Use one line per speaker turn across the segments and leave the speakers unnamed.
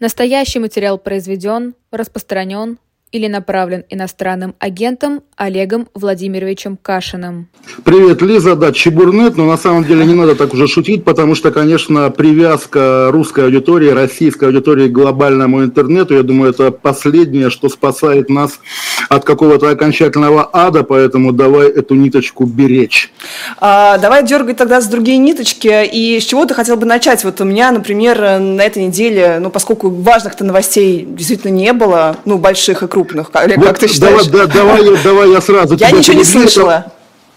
Настоящий материал произведен, распространен или направлен иностранным агентом Олегом Владимировичем Кашиным.
Привет, Лиза, да, Чебурнет, но на самом деле не надо так уже шутить, потому что, конечно, привязка русской аудитории, российской аудитории к глобальному интернету, я думаю, это последнее, что спасает нас от какого-то окончательного ада, поэтому давай эту ниточку беречь.
А, давай дергать тогда с другие ниточки, и с чего ты хотел бы начать? Вот у меня, например, на этой неделе, ну, поскольку важных-то новостей действительно не было, ну, больших и крупных, крупных, Олег, вот, как ты считаешь?
Давай, да, давай, давай я сразу
Я ничего не слышала.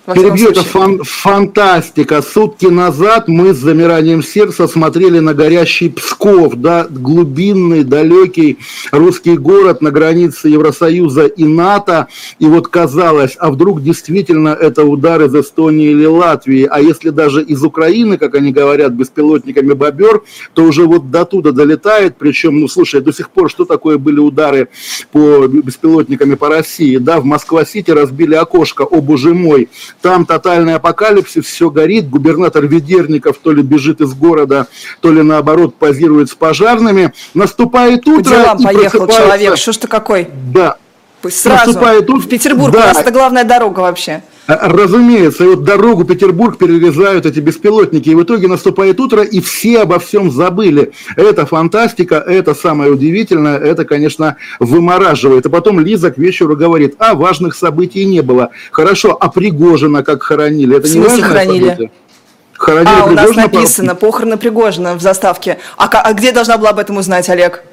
Перебью, это фан, фантастика. Сутки назад мы с замиранием сердца смотрели на горящий Псков, да, глубинный, далекий русский город на границе Евросоюза и НАТО. И вот казалось, а вдруг действительно это удар из Эстонии или Латвии, а если даже из Украины, как они говорят, беспилотниками «Бобер», то уже вот до туда долетает, причем, ну, слушай, до сих пор что такое были удары по беспилотниками по России, да, в Москва-Сити разбили окошко, о боже мой, там тотальный апокалипсис, все горит, губернатор Ведерников то ли бежит из города, то ли наоборот позирует с пожарными. Наступает утро
По делам поехал человек, что ж ты какой?
Да.
Сразу Наступает утро. в Петербург, да. у нас это главная дорога вообще.
А, разумеется, и вот дорогу Петербург перерезают эти беспилотники, и в итоге наступает утро, и все обо всем забыли. Это фантастика, это самое удивительное, это, конечно, вымораживает. И потом Лиза к вечеру говорит, а важных событий не было. Хорошо, а Пригожина как хоронили?
Это не важное хоронили? событие? Хоронили а, у нас написано, похороны Пригожина в заставке. А, а где должна была об этом узнать, Олег?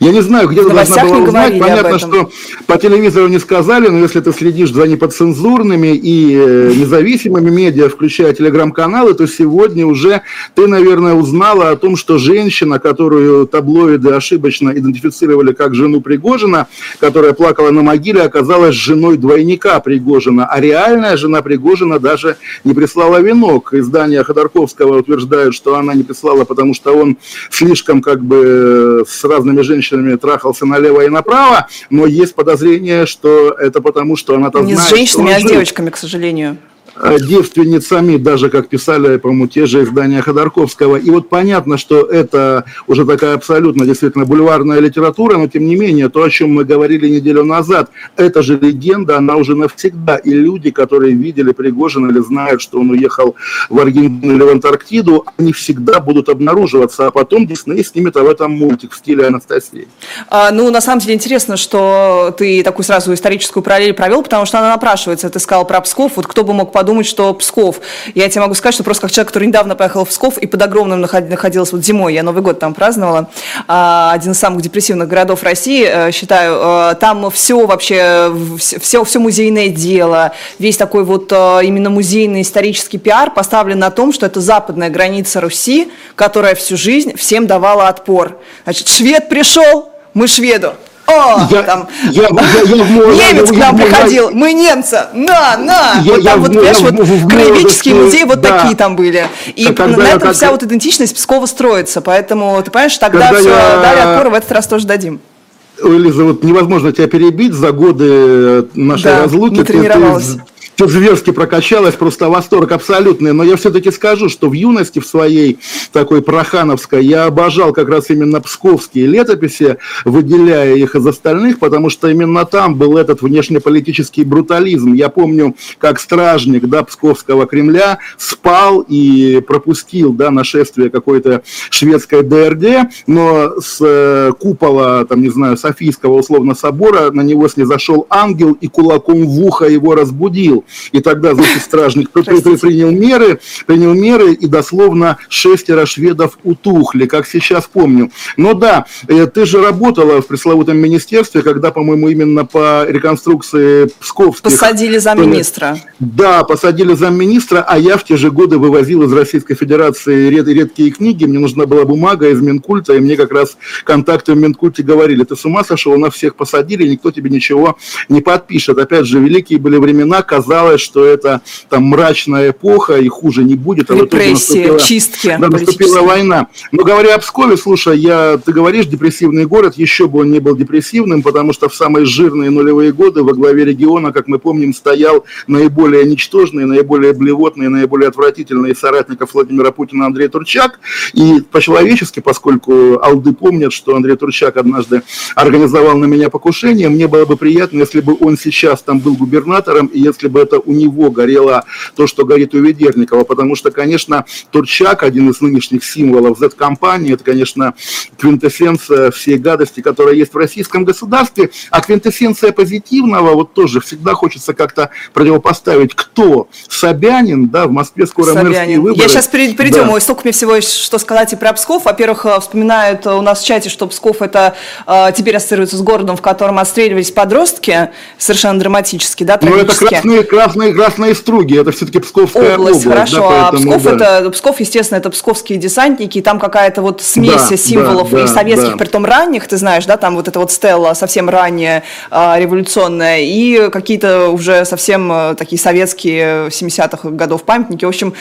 Я не знаю, где ты должна была узнать. Понятно, что по телевизору не сказали, но если ты следишь за неподцензурными и э, независимыми медиа, включая телеграм-каналы, то сегодня уже ты, наверное, узнала о том, что женщина, которую таблоиды ошибочно идентифицировали как жену Пригожина, которая плакала на могиле, оказалась женой двойника Пригожина, а реальная жена Пригожина даже не прислала венок. Издание Ходорковского утверждает, что она не прислала, потому что он слишком как бы с разными разными женщинами трахался налево и направо, но есть подозрение, что это потому, что она-то
Не знает, с женщинами, а с девочками, к сожалению.
Э, девственницами, даже как писали, по-моему, те же издания Ходорковского. И вот понятно, что это уже такая абсолютно действительно бульварная литература, но тем не менее, то, о чем мы говорили неделю назад, это же легенда, она уже навсегда. И люди, которые видели Пригожина или знают, что он уехал в Аргентину или в Антарктиду, они всегда будут обнаруживаться, а потом Дисней снимет об этом мультик в стиле Анастасии.
А, ну, на самом деле интересно, что ты такую сразу историческую параллель провел, потому что она напрашивается. Ты сказал про Псков, вот кто бы мог подумать, что Псков. Я тебе могу сказать, что просто как человек, который недавно поехал в Псков и под огромным находилась вот зимой, я Новый год там праздновала, а, один из самых депрессивных городов России, э, считаю, э, там все вообще, все, все музейное дело, весь такой вот э, именно музейный исторический пиар поставлен на том, что это западная граница Руси, которая всю жизнь всем давала отпор. Значит, швед пришел, мы шведу. О, я, там, я, я, я, я, немец к нам приходил, мы немца, на, на. Я, вот там я, вот, понимаешь, вот в краеведческий музей вот да. такие там были. И когда на этом вся вот идентичность Пскова строится, поэтому, ты понимаешь, тогда все я... дали отпор, в этот раз тоже дадим.
Лиза, вот невозможно тебя перебить за годы нашей да, разлуки. Не
тренировалась. Ты,
все зверски прокачалось, просто восторг абсолютный. Но я все-таки скажу, что в юности в своей такой прохановской я обожал как раз именно псковские летописи, выделяя их из остальных, потому что именно там был этот внешнеполитический брутализм. Я помню, как стражник да, псковского Кремля спал и пропустил да, нашествие какой-то шведской ДРД, но с э, купола, там, не знаю, Софийского условно собора на него снизошел ангел и кулаком в ухо его разбудил. И тогда, значит, стражник принял меры, принял меры, и дословно шестеро шведов утухли, как сейчас помню. Но да, э, ты же работала в пресловутом министерстве, когда, по-моему, именно по реконструкции Псковских...
Посадили замминистра.
Да, посадили замминистра, а я в те же годы вывозил из Российской Федерации ред, редкие книги, мне нужна была бумага из Минкульта, и мне как раз контакты в Минкульте говорили, ты с ума сошел, на всех посадили, никто тебе ничего не подпишет. Опять же, великие были времена, казалось, казалось, что это там мрачная эпоха и хуже не будет.
А Репрессии, чистки.
Да, наступила война. Но говоря о Пскове, слушай, я, ты говоришь, депрессивный город, еще бы он не был депрессивным, потому что в самые жирные нулевые годы во главе региона, как мы помним, стоял наиболее ничтожный, наиболее блевотный, наиболее отвратительный соратников Владимира Путина Андрей Турчак. И по-человечески, поскольку алды помнят, что Андрей Турчак однажды организовал на меня покушение, мне было бы приятно, если бы он сейчас там был губернатором, и если бы это у него горело то, что горит у Ведерникова, потому что, конечно, Турчак, один из нынешних символов Z-компании, это, конечно, квинтэссенция всей гадости, которая есть в российском государстве, а квинтэссенция позитивного, вот тоже всегда хочется как-то противопоставить, кто? Собянин, да, в Москве скоро Собянин. мэрские выборы.
Я сейчас перейдем, да. столько мне всего что сказать и про Псков. Во-первых, э, вспоминают у нас в чате, что Псков это э, теперь ассоциируется с городом, в котором отстреливались подростки, совершенно драматически, да,
Ну это красные, красные, красные струги, это все-таки Псковская область. область
хорошо, да, поэтому, а Псков, да. это, Псков, естественно, это псковские десантники, и там какая-то вот смесь да, символов да, и советских, да. притом ранних, ты знаешь, да, там вот эта вот стелла совсем ранняя, э, революционная, и какие-то уже совсем э, такие советские 70-х годов памятники. В общем,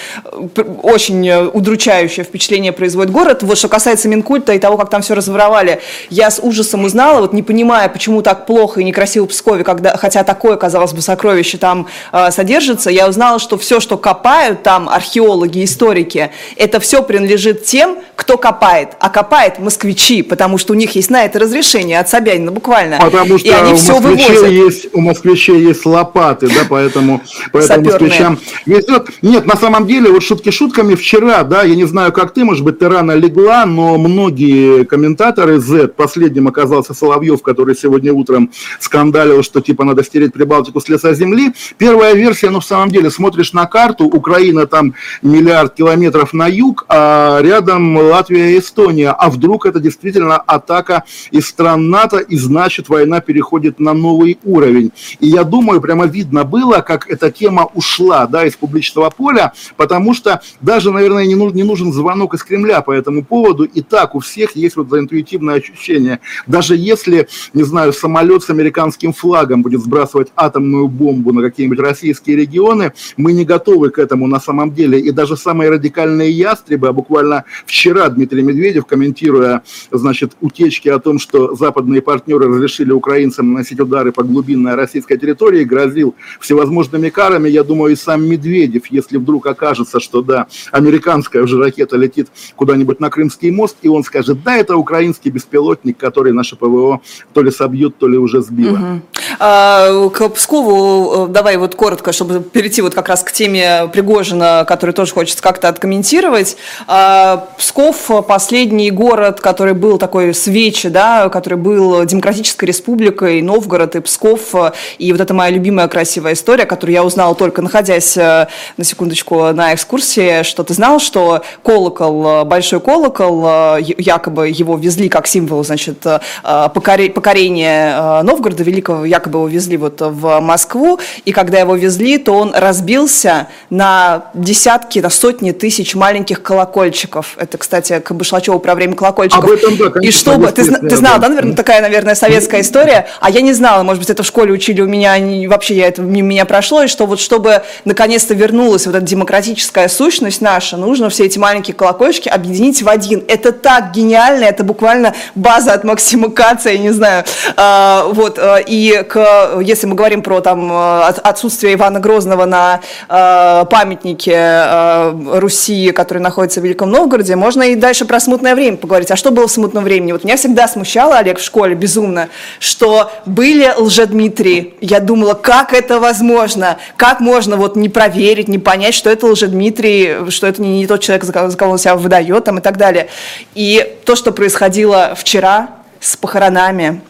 очень удручающее впечатление производит город. Вот что касается Минкульта и того, как там все разворовали, я с ужасом узнала, вот не понимая, почему так плохо и некрасиво в Пскове, когда, хотя такое, казалось бы, сокровище там э, содержится, я узнала, что все, что копают там археологи, историки, это все принадлежит тем, кто копает. А копает москвичи, потому что у них есть на это разрешение от Собянина буквально.
Потому что и они у все вывозят. Есть, у москвичей есть лопаты, да, поэтому, поэтому москвичам везет. Нет, на самом деле, вот шутки шутками, вчера, да, я не знаю, как ты, может быть, ты рано легла, но многие комментаторы Z, последним оказался Соловьев, который сегодня утром скандалил, что типа надо стереть Прибалтику с лица земли. Первая версия, ну, в самом деле, смотришь на карту, Украина там миллиард километров на юг, а рядом Латвия и Эстония. А вдруг это действительно атака из стран НАТО, и значит война переходит на новый уровень. И я думаю, прямо видно было, как эта тема ушла да, из публичного поля, потому что даже, наверное, не нужен, не нужен звонок из Кремля по этому поводу. И так у всех есть вот интуитивное ощущение. Даже если, не знаю, самолет с американским флагом будет сбрасывать атомную бомбу на какие-нибудь российские регионы, мы не готовы к этому на самом деле. И даже самые радикальные ястребы, а буквально вчера Дмитрий Медведев, комментируя, значит, утечки о том, что западные партнеры разрешили украинцам наносить удары по глубинной российской территории, грозил всевозможными карами. Я думаю, и сам Медведев, если вдруг окажется, что да, американская уже ракета летит куда-нибудь на Крымский мост, и он скажет, да, это украинский беспилотник, который наше ПВО то ли собьет, то ли уже сбило. Угу.
А, к Пскову, э, давай вот коротко, чтобы перейти вот как раз к теме Пригожина, который тоже хочется как-то откомментировать. А, Псков – последний город, который был такой свечи, да, который был демократической республикой, Новгород и Псков. И вот это моя любимая красивая история, которую я узнала только находясь, э, на секундочку, на экскурсии, что ты знал, что колокол, большой колокол, якобы его везли как символ, значит, покорения Новгорода Великого, якобы его везли вот в Москву, и когда его везли, то он разбился на десятки, на сотни тысяч маленьких колокольчиков. Это, кстати, к Башлачеву про время колокольчиков. Об этом, да, конечно, и чтобы, ты, ты знал, да, наверное, такая, наверное, советская история, а я не знала, может быть, это в школе учили у меня, вообще я это мимо меня прошло, и что вот чтобы наконец-то вернулась вот эта демократическая сущность наша, нужно все эти маленькие колокольчики объединить в один. Это так гениально, это буквально база от Максима Каца, я не знаю. А, вот, а, и к, если мы говорим про там, отсутствие Ивана Грозного на э, памятнике э, Руси, который находится в Великом Новгороде, можно и дальше про смутное время поговорить. А что было в смутном времени? Вот меня всегда смущало, Олег, в школе безумно, что были лжедмитрии. Я думала, как это возможно? Как можно вот не проверить, не понять, что это лжедмитрий, что это не, не тот человек, за кого он себя выдает там, и так далее. И то, что происходило вчера с похоронами,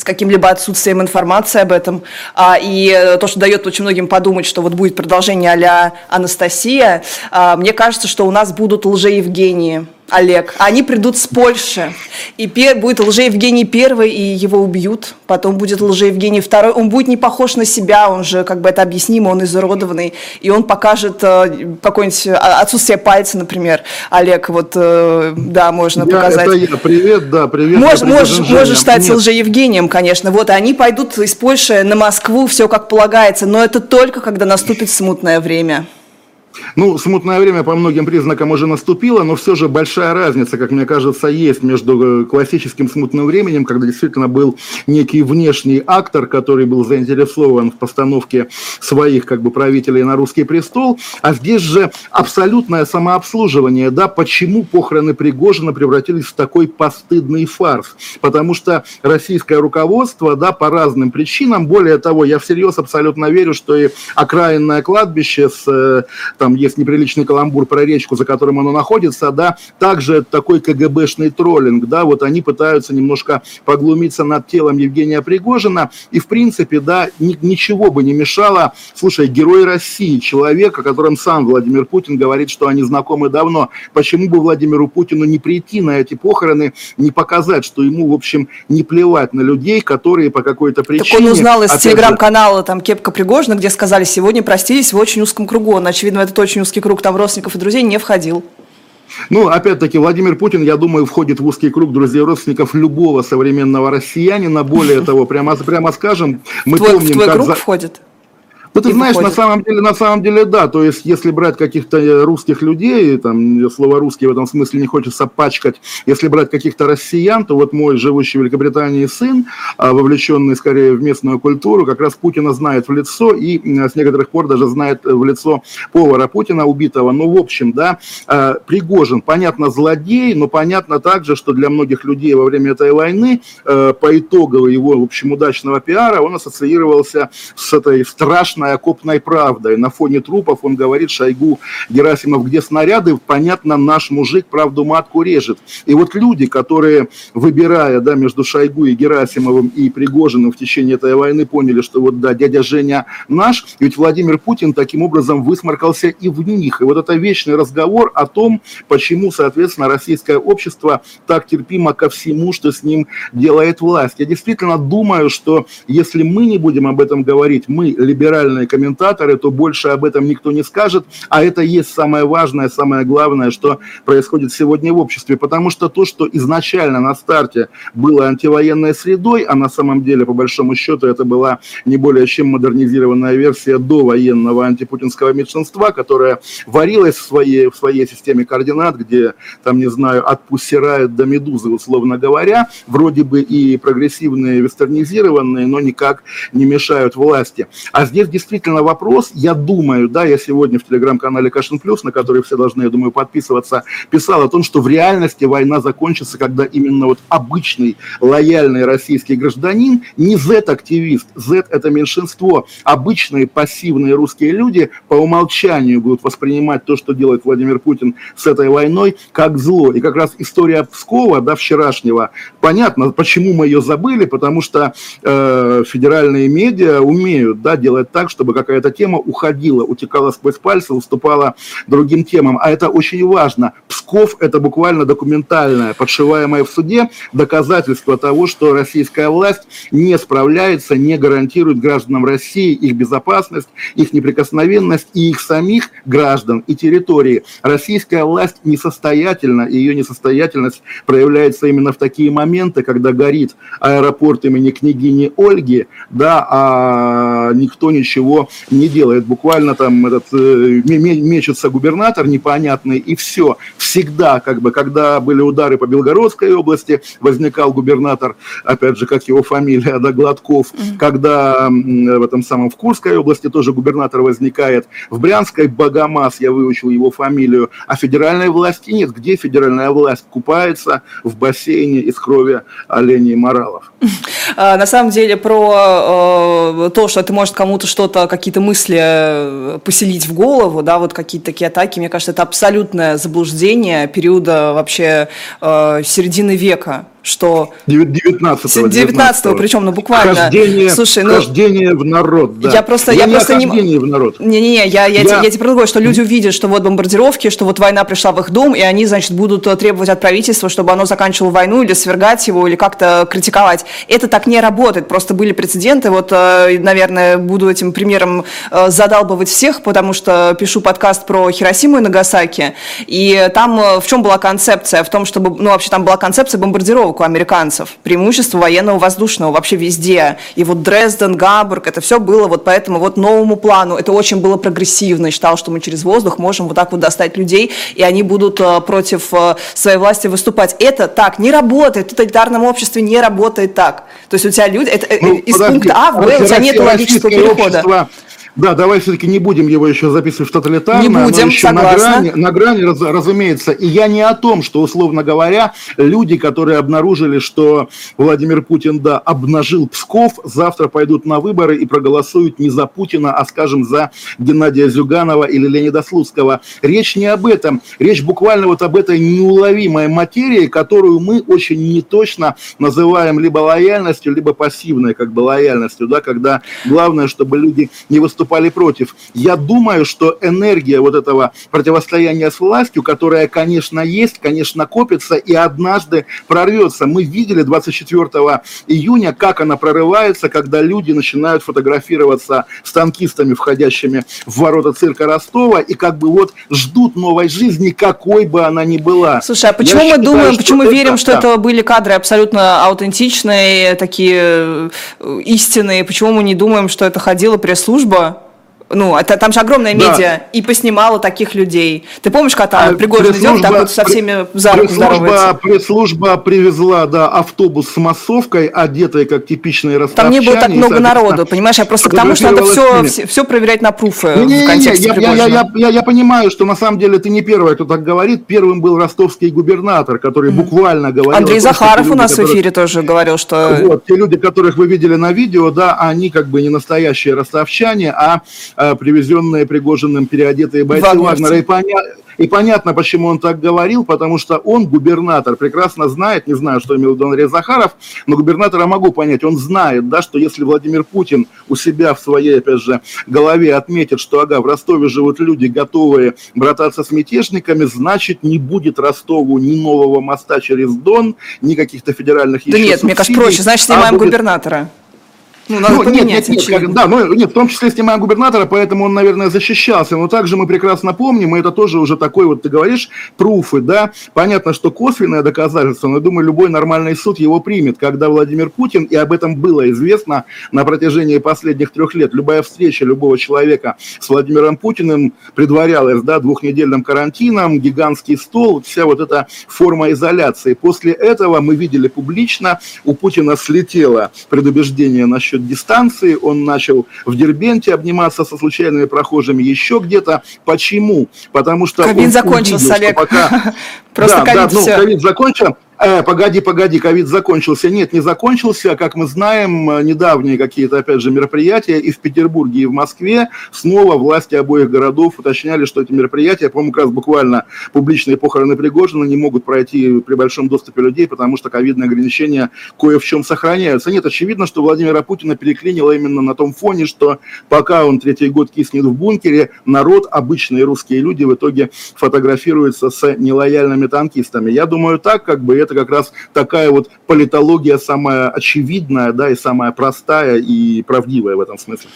с каким-либо отсутствием информации об этом. А, и то, что дает очень многим подумать, что вот будет продолжение а Анастасия, а, мне кажется, что у нас будут лже-Евгении Олег. Они придут с Польши. И пер, будет Лже-Евгений первый, и его убьют. Потом будет Лже-Евгений второй. Он будет не похож на себя, он же, как бы это объяснимо, он изуродованный. И он покажет э, какое-нибудь а, отсутствие пальца, например. Олег, вот, э, да, можно я, показать. Это
я. Привет, да, привет.
Мож, можешь, можешь стать Лже-Евгением, конечно. Вот, они пойдут из Польши на Москву, все как полагается. Но это только, когда наступит смутное время.
Ну, смутное время по многим признакам уже наступило, но все же большая разница, как мне кажется, есть между э, классическим смутным временем, когда действительно был некий внешний актор, который был заинтересован в постановке своих как бы правителей на русский престол, а здесь же абсолютное самообслуживание, да, почему похороны Пригожина превратились в такой постыдный фарс, потому что российское руководство, да, по разным причинам, более того, я всерьез абсолютно верю, что и окраинное кладбище с э, там есть неприличный каламбур про речку, за которым оно находится, да, также такой КГБшный троллинг, да, вот они пытаются немножко поглумиться над телом Евгения Пригожина, и в принципе, да, ни, ничего бы не мешало, слушай, герой России, человек, о котором сам Владимир Путин говорит, что они знакомы давно, почему бы Владимиру Путину не прийти на эти похороны, не показать, что ему, в общем, не плевать на людей, которые по какой-то причине...
Так он узнал из телеграм-канала там Кепка Пригожина, где сказали, сегодня простились в очень узком кругу, он, очевидно, этот очень узкий круг там родственников и друзей не входил.
Ну, опять-таки, Владимир Путин, я думаю, входит в узкий круг друзей родственников любого современного россиянина. Более того, прямо, прямо скажем, мы
твой,
помним,
в твой как... круг за... входит?
Ну, ты знаешь, на самом деле, на самом деле, да. То есть, если брать каких-то э, русских людей, там, слово русский в этом смысле не хочется пачкать, если брать каких-то россиян, то вот мой живущий в Великобритании сын, а, вовлеченный скорее в местную культуру, как раз Путина знает в лицо и с некоторых пор даже знает в лицо повара Путина убитого. Ну, в общем, да, а, Пригожин, понятно, злодей, но понятно также, что для многих людей во время этой войны э, по итогу его, в общем, удачного пиара он ассоциировался с этой страшной страшной окопной правдой. На фоне трупов он говорит Шойгу, Герасимов, где снаряды, понятно, наш мужик правду матку режет. И вот люди, которые, выбирая да, между Шойгу и Герасимовым и Пригожиным в течение этой войны, поняли, что вот да, дядя Женя наш, ведь Владимир Путин таким образом высморкался и в них. И вот это вечный разговор о том, почему, соответственно, российское общество так терпимо ко всему, что с ним делает власть. Я действительно думаю, что если мы не будем об этом говорить, мы, либеральные либеральные комментаторы, то больше об этом никто не скажет. А это есть самое важное, самое главное, что происходит сегодня в обществе. Потому что то, что изначально на старте было антивоенной средой, а на самом деле, по большому счету, это была не более чем модернизированная версия довоенного антипутинского меньшинства, которая варилась в своей, в своей системе координат, где, там, не знаю, от пуссирает до медузы, условно говоря, вроде бы и прогрессивные, вестернизированные, но никак не мешают власти. А здесь действительно вопрос, я думаю, да, я сегодня в телеграм-канале Кашин Плюс, на который все должны, я думаю, подписываться, писал о том, что в реальности война закончится, когда именно вот обычный лояльный российский гражданин, не Z-активист, Z это меньшинство, обычные пассивные русские люди по умолчанию будут воспринимать то, что делает Владимир Путин с этой войной, как зло. И как раз история Пскова, да, вчерашнего, понятно, почему мы ее забыли, потому что э, федеральные медиа умеют, да, делать так, чтобы какая-то тема уходила, утекала сквозь пальцы, уступала другим темам. А это очень важно. Псков – это буквально документальное, подшиваемое в суде, доказательство того, что российская власть не справляется, не гарантирует гражданам России их безопасность, их неприкосновенность и их самих граждан и территории. Российская власть несостоятельна, и ее несостоятельность проявляется именно в такие моменты, когда горит аэропорт имени княгини Ольги, да, а никто ничего ничего не делает. Буквально там этот э, мечется губернатор непонятный, и все. Всегда, как бы, когда были удары по Белгородской области, возникал губернатор, опять же, как его фамилия, да, Гладков. Mm-hmm. Когда в этом самом в Курской области тоже губернатор возникает. В Брянской Богомаз, я выучил его фамилию, а федеральной власти нет. Где федеральная власть купается в бассейне из крови оленей моралов?
А, на самом деле про э, то, что это может кому-то что-то, какие-то мысли э, поселить в голову, да, вот какие-то такие атаки, мне кажется, это абсолютное заблуждение периода вообще э, середины века что...
19-го.
19 причем, ну буквально.
Хождение, Слушай, ну, хождение в народ, да.
Я просто... Я,
я
просто
не... в народ.
Не-не-не, я, я, я... я тебе предлагаю, что люди увидят, что вот бомбардировки, что вот война пришла в их дом, и они, значит, будут э, требовать от правительства, чтобы оно заканчивало войну или свергать его, или как-то критиковать. Это так не работает. Просто были прецеденты. Вот, э, наверное, буду этим примером э, задалбывать всех, потому что пишу подкаст про Хиросиму и Нагасаки. И там в чем была концепция? В том, чтобы... Ну, вообще там была концепция бомбардировок у американцев. Преимущество военного воздушного вообще везде. И вот Дрезден, Гамбург, это все было вот по этому вот новому плану. Это очень было прогрессивно. считал, что мы через воздух можем вот так вот достать людей, и они будут против своей власти выступать. Это так не работает. В тоталитарном обществе не работает так. То есть у тебя люди, это, ну, из подожди, пункта А в Б, у тебя нет логического перехода. Общество
да, давай все-таки не будем его еще записывать в тоталитарное.
Не будем,
еще
согласна.
На грани, на грани раз, разумеется. И я не о том, что, условно говоря, люди, которые обнаружили, что Владимир Путин, да, обнажил Псков, завтра пойдут на выборы и проголосуют не за Путина, а, скажем, за Геннадия Зюганова или Леонида Слуцкого. Речь не об этом. Речь буквально вот об этой неуловимой материи, которую мы очень неточно называем либо лояльностью, либо пассивной как бы лояльностью, да, когда главное, чтобы люди не выступали выступали против. Я думаю, что энергия вот этого противостояния с властью, которая, конечно, есть, конечно, копится и однажды прорвется. Мы видели 24 июня, как она прорывается, когда люди начинают фотографироваться с танкистами, входящими в ворота цирка Ростова, и как бы вот ждут новой жизни, какой бы она ни была.
Слушай, а почему Я мы считаю, думаем, почему мы верим, что да. это были кадры абсолютно аутентичные, такие э, истинные? Почему мы не думаем, что это ходила пресс-служба ну, это, там же огромная медиа, да. и поснимала таких людей. Ты помнишь, когда там а, Пригожин идет, так вот со всеми за руку здоровается?
Пресс-служба привезла, да, автобус с массовкой, одетой как типичные ростовчане.
Там не было так много народу, понимаешь? Я просто к тому, что надо все, все, все проверять на пруфы не, не, в контексте
не, я, я, я, я, я понимаю, что на самом деле ты не первый, кто так говорит. Первым был ростовский губернатор, который mm. буквально говорил...
Андрей Захаров люди, у нас которые... в эфире тоже говорил, что...
Вот, те люди, которых вы видели на видео, да, они как бы не настоящие ростовчане, а привезенные Пригожиным переодетые бойцы Вагнера. И, поня... и понятно, почему он так говорил, потому что он, губернатор, прекрасно знает, не знаю, что имел в виду Андрей Захаров, но губернатора могу понять, он знает, да, что если Владимир Путин у себя в своей, опять же, голове отметит, что, ага, в Ростове живут люди, готовые брататься с мятежниками, значит, не будет Ростову ни нового моста через Дон, ни каких-то федеральных
Да нет, субсидий, мне кажется, проще, значит, снимаем а будет... губернатора.
Ну, надо ну, поменять, нет, нет, нет, да, ну, нет, в том числе снимаем губернатора, поэтому он, наверное, защищался. Но также мы прекрасно помним, и это тоже уже такой вот, ты говоришь, пруфы, да. Понятно, что косвенное доказательство, но думаю, любой нормальный суд его примет, когда Владимир Путин, и об этом было известно на протяжении последних трех лет, любая встреча любого человека с Владимиром Путиным предварялась, да, двухнедельным карантином, гигантский стол, вся вот эта форма изоляции. После этого мы видели публично, у Путина слетело предубеждение насчет насчет дистанции, он начал в Дербенте обниматься со случайными прохожими, еще где-то. Почему? Потому что
Ковид закончился, увидел, Олег. Пока...
Просто да, ковид да, ну, ковид закончился, Э, погоди, погоди, ковид закончился. Нет, не закончился. Как мы знаем, э, недавние какие-то, опять же, мероприятия и в Петербурге, и в Москве снова власти обоих городов уточняли, что эти мероприятия, по-моему, как раз буквально публичные похороны Пригожина не могут пройти при большом доступе людей, потому что ковидные ограничения кое в чем сохраняются. Нет, очевидно, что Владимира Путина переклинило именно на том фоне, что пока он третий год киснет в бункере, народ, обычные русские люди в итоге фотографируются с нелояльными танкистами. Я думаю, так как бы это это как раз такая вот политология самая очевидная, да, и самая простая и правдивая в этом смысле.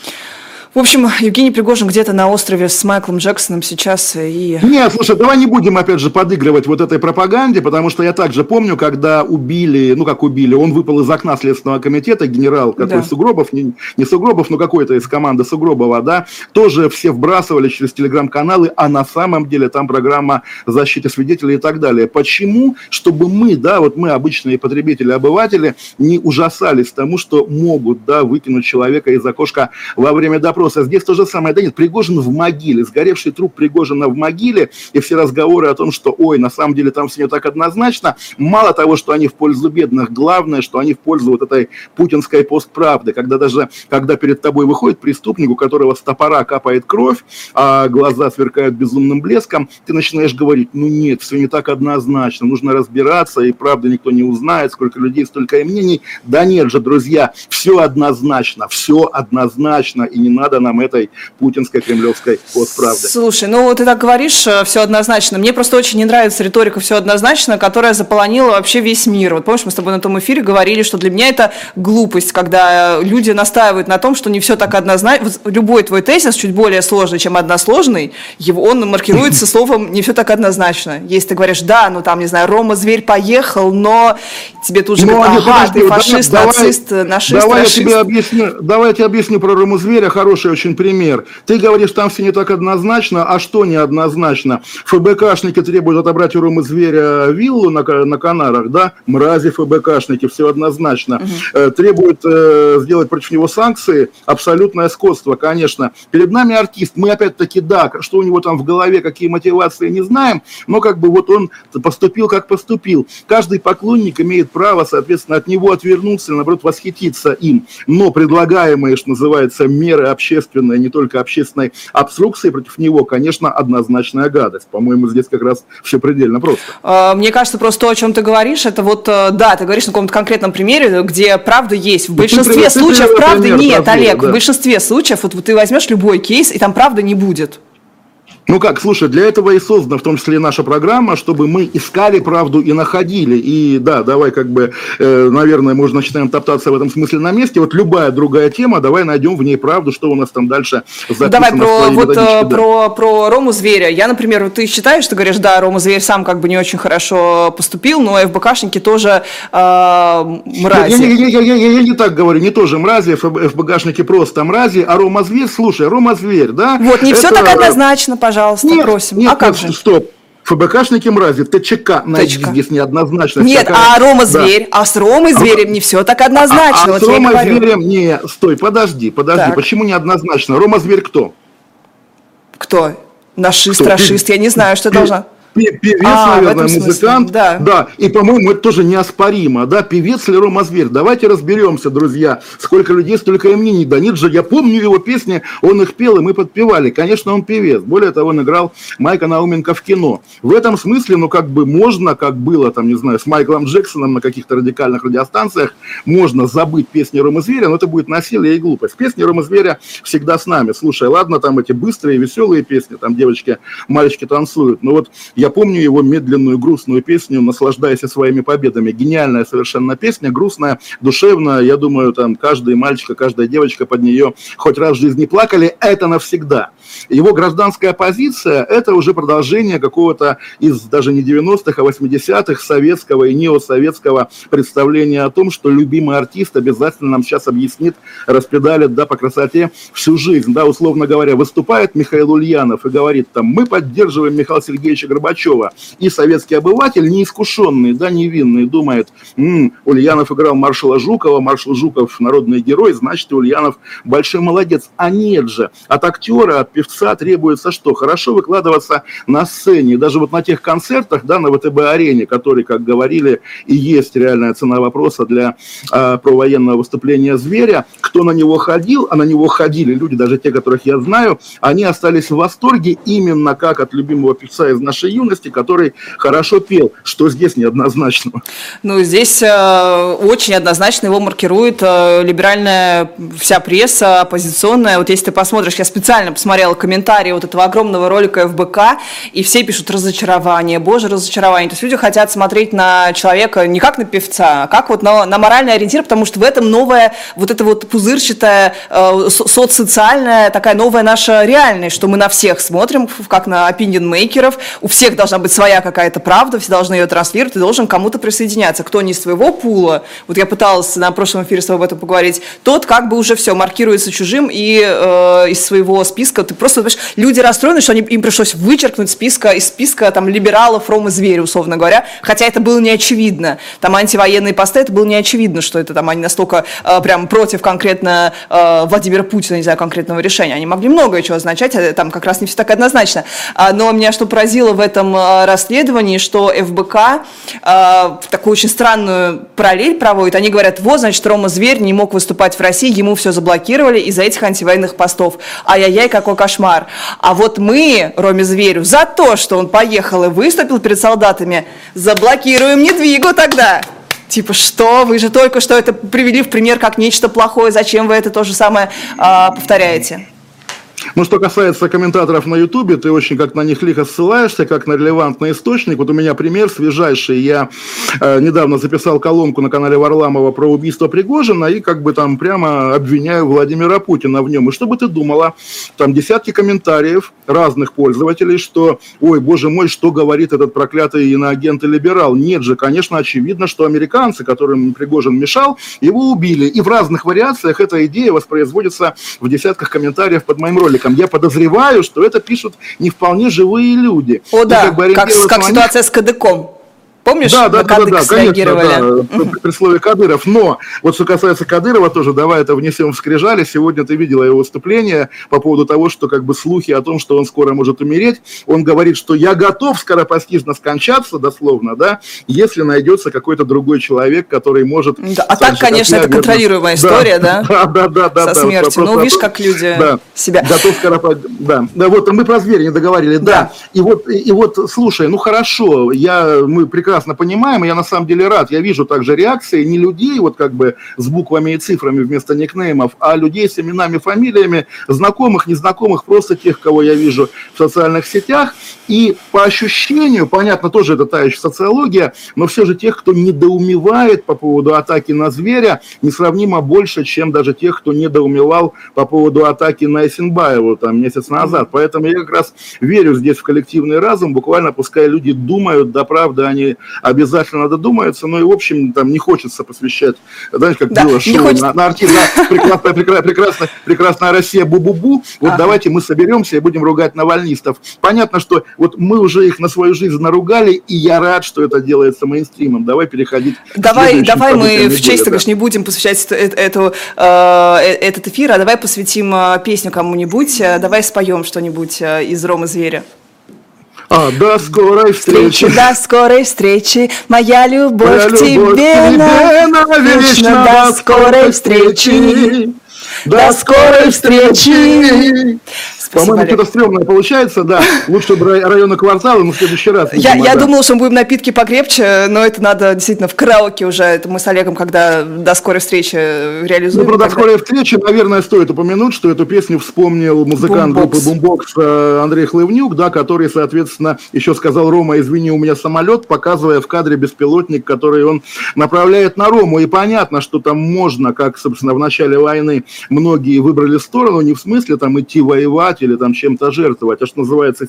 В общем, Евгений Пригожин где-то на острове с Майклом Джексоном сейчас и...
Нет, слушай, давай не будем, опять же, подыгрывать вот этой пропаганде, потому что я также помню, когда убили, ну как убили, он выпал из окна Следственного комитета, генерал какой да. Сугробов, не, не Сугробов, но какой-то из команды Сугробова, да, тоже все вбрасывали через телеграм-каналы, а на самом деле там программа защиты свидетелей и так далее. Почему? Чтобы мы, да, вот мы, обычные потребители, обыватели, не ужасались тому, что могут, да, выкинуть человека из окошка во время допроса вопрос, а здесь то же самое. Да нет, Пригожин в могиле, сгоревший труп Пригожина в могиле, и все разговоры о том, что, ой, на самом деле там все не так однозначно. Мало того, что они в пользу бедных, главное, что они в пользу вот этой путинской постправды, когда даже, когда перед тобой выходит преступник, у которого с топора капает кровь, а глаза сверкают безумным блеском, ты начинаешь говорить, ну нет, все не так однозначно, нужно разбираться, и правда никто не узнает, сколько людей, столько и мнений. Да нет же, друзья, все однозначно, все однозначно, и не надо нам этой путинской кремлевской постправды.
Слушай, ну ты так говоришь, э, все однозначно. Мне просто очень не нравится риторика «все однозначно», которая заполонила вообще весь мир. Вот помнишь, мы с тобой на том эфире говорили, что для меня это глупость, когда люди настаивают на том, что не все так однозначно. Любой твой тезис чуть более сложный, чем односложный, его, он маркируется словом «не все так однозначно». Если ты говоришь «да, ну там, не знаю, Рома Зверь поехал, но тебе тут же
Ну,
говорят, ага,
подожди,
ты фашист,
давай-
нацист, нашист,
Давай я
расист».
тебе объясню, давай я тебе объясню про Рому Зверя, хороший очень пример. Ты говоришь, там все не так однозначно, а что неоднозначно? ФБКшники требуют отобрать у Ромы Зверя виллу на, на Канарах, да? Мрази ФБКшники, все однозначно. Э, требуют э, сделать против него санкции, абсолютное скотство, конечно. Перед нами артист, мы опять-таки, да, что у него там в голове, какие мотивации, не знаем, но как бы вот он поступил, как поступил. Каждый поклонник имеет право, соответственно, от него отвернуться, наоборот, восхититься им. Но предлагаемые, что называется, меры общественной, не только общественной обструкции против него, конечно, однозначная гадость. По-моему, здесь как раз все предельно просто.
А, Мне кажется, просто то, о чем ты говоришь, это вот, э, да, ты говоришь на каком-то конкретном примере, где правда есть. В
Ну, ты
большинстве
ты
случаев
привел
правды
пример
нет,
правдивый,
Олег.
да.
В большинстве случаев вот, вот ты возьмешь любой кейс, и там правды не будет.
Ну как, слушай, для этого и создана в том числе и наша программа, чтобы мы искали правду и находили. И да, давай как бы, э, наверное, можно начинаем топтаться в этом смысле на месте. Вот любая другая тема, давай найдем в ней правду, что у нас там дальше записано.
Давай про, вот, э,
да.
про, про Рому Зверя. Я, например, вот ты считаешь, ты говоришь, да, Рома Зверь сам как бы не очень хорошо поступил, но ФБКшники тоже э, мрази.
Я, я- я- я- я- я не так говорю, не тоже мрази, ФБ- ФБГшники просто мрази, а Рома Зверь, слушай, Рома Зверь, да?
Вот, не все
это-
так однозначно, пожалуйста,
Нет,
просим.
нет,
а как
нет,
же?
Стоп. ФБКшники мрази, ТЧК, найди
ТЧК.
здесь неоднозначно.
Нет,
Такая-
а Рома
Да.
Зверь, а с Ромой
А
Зверем не все так однозначно.
А, а
вот
с Ромой. Зверем, не, стой, подожди, подожди,
Так.
почему неоднозначно? Рома Зверь кто?
Кто? Нашист,
Кто?
расист, я не знаю, что должна.
Пе- Певец,
А,
наверное,
смысле,
музыкант.
да.
да. И, по-моему, это тоже неоспоримо. Да, певец ли Рома Зверь? Давайте разберемся, друзья. Сколько людей, столько и мнений. Да нет же, я помню его песни, он их пел, и мы подпевали. Конечно, он певец. Более того, он играл Майка Науменко в кино. В этом смысле, ну, как бы можно, как было, там, не знаю, с Майклом Джексоном на каких-то радикальных радиостанциях, можно забыть песни Ромы Зверя, но это будет насилие и глупость. Песни Ромы Зверя всегда с нами. Слушай, ладно, там эти быстрые, веселые песни, там девочки, мальчики танцуют. Но вот я помню его медленную, грустную песню «Наслаждайся своими победами». Гениальная совершенно песня, грустная, душевная. Я думаю, там каждый мальчик, каждая девочка под нее хоть раз в жизни плакали. Это навсегда. Его гражданская позиция – это уже продолжение какого-то из даже не 90-х, а 80-х советского и неосоветского представления о том, что любимый артист обязательно нам сейчас объяснит, распедалит, да, по красоте всю жизнь, да, условно говоря, выступает Михаил Ульянов и говорит там, мы поддерживаем Михаила Сергеевича Горбачева, и советский обыватель, неискушенный, да, невинный, думает, «М, Ульянов играл маршала Жукова, маршал Жуков народный герой, значит, Ульянов большой молодец. А нет же, от актера, от певца требуется что? Хорошо выкладываться на сцене. Даже вот на тех концертах, да, на ВТБ-арене, которые, как говорили, и есть реальная цена вопроса для э, провоенного выступления «Зверя», кто на него ходил, а на него ходили люди, даже те, которых я знаю, они остались в восторге именно как от любимого певца из нашей юности, который хорошо пел. Что здесь неоднозначного?
Ну, здесь э, очень однозначно его маркирует э, либеральная вся пресса, оппозиционная. Вот если ты посмотришь, я специально посмотрела комментарии вот этого огромного ролика ФБК, и все пишут разочарование, боже, разочарование. То есть люди хотят смотреть на человека не как на певца, а как вот на, на моральный ориентир, потому что в этом новая, вот эта вот пузырчатая, э, со- соцсоциальная, такая новая наша реальность, что мы на всех смотрим, как на opinion мейкеров, у всех всех должна быть своя какая-то правда, все должны ее транслировать, ты должен кому-то присоединяться. Кто не из своего пула, вот я пыталась на прошлом эфире с тобой об этом поговорить, тот как бы уже все маркируется чужим и э, из своего списка. Ты просто, понимаешь, люди расстроены, что они, им пришлось вычеркнуть списка, из списка там либералов, Рома Зверь, условно говоря, хотя это было не очевидно. Там антивоенные посты, это было не очевидно, что это там они настолько э, прям против конкретно э, Владимира Путина, не знаю, конкретного решения. Они могли многое чего означать, а там как раз не все так однозначно. А, но меня что поразило в этом э, расследовании, что ФБК э, такую очень странную параллель проводит. Они говорят, вот, значит, Рома Зверь не мог выступать в России, ему все заблокировали из-за этих антивоенных постов. Ай-яй-яй, какой кошмар. А вот мы, Роме Зверю, за то, что он поехал и выступил перед солдатами, заблокируем недвигу тогда. Типа, что? Вы же только что это привели в пример как нечто плохое. Зачем вы это то же самое а, повторяете?
Ну, что касается комментаторов на Ютубе, ты очень как на них лихо ссылаешься, как на релевантный источник. Вот у меня пример свежайший. Я э, недавно записал колонку на канале Варламова про убийство Пригожина и как бы там прямо обвиняю Владимира Путина в нем. И что бы ты думала? Там десятки комментариев разных пользователей, что, ой, боже мой, что говорит этот проклятый иноагент и либерал? Нет же, конечно, очевидно, что американцы, которым Пригожин мешал, его убили. И в разных вариациях эта идея воспроизводится в десятках комментариев под моим роликом. Я подозреваю, что это пишут не вполне живые люди.
О, и да, как, бы как, как ситуация с КДКом. Помнишь,
да, да, да, да, да, конечно, да, при слове Кадыров. Но вот что касается Кадырова тоже, давай это внесем в скрижали. Сегодня ты видела его выступление по поводу того, что как бы слухи о том, что он скоро может умереть. Он говорит, что я готов скоропостижно скончаться, дословно, да, если найдется какой-то другой человек, который может...
Да, а так, конечно, это контролируемая история, да?
Да, да, да. да
Со да, смертью. Ну, видишь, как люди да, себя...
Готов скоропостижно, да. Да, вот мы про зверя не договорили, да. да. И вот, и вот, слушай, ну хорошо, я, мы прекрасно прекрасно понимаем, и я на самом деле рад, я вижу также реакции не людей вот как бы с буквами и цифрами вместо никнеймов, а людей с именами, фамилиями, знакомых, незнакомых, просто тех, кого я вижу в социальных сетях, и по ощущению, понятно, тоже это та еще социология, но все же тех, кто недоумевает по поводу атаки на зверя, несравнимо больше, чем даже тех, кто недоумевал по поводу атаки на Эсенбаеву там месяц назад. Поэтому я как раз верю здесь в коллективный разум, буквально пускай люди думают, да правда они обязательно додумаются, но и, в общем, там не хочется посвящать, знаешь, как да, было шоу хочется... на, на артист, на прекрасная, прекрасная, прекрасная, прекрасная Россия бу-бу-бу, вот ага. давайте мы соберемся и будем ругать навальнистов. Понятно, что вот мы уже их на свою жизнь наругали, и я рад, что это делается мейнстримом. Давай переходить
Давай, давай мы в честь, да. конечно, не будем посвящать эту, эту, э, э, этот эфир, а давай посвятим э, песню кому-нибудь, давай споем что-нибудь из Ромы Зверя.
А, до скорой встречи.
До скорой встречи, моя любовь, моя к, любовь тебе к тебе навечно. До скорой встречи.
До скорой встречи. По-моему, что-то стрёмное получается, да. Лучше бы района квартала, но в следующий раз.
Я, я думала, что мы будем напитки покрепче, но это надо действительно в караоке уже. Это мы с Олегом, когда до скорой встречи реализуем.
Ну, про до скорой встречи, наверное, стоит упомянуть, что эту песню вспомнил музыкант группы Бумбокс э, Андрей Хлывнюк, да, который, соответственно, еще сказал Рома, извини, у меня самолет, показывая в кадре беспилотник, который он направляет на Рому. И понятно, что там можно, как, собственно, в начале войны многие выбрали сторону, не в смысле там идти воевать или там чем-то жертвовать, а что называется,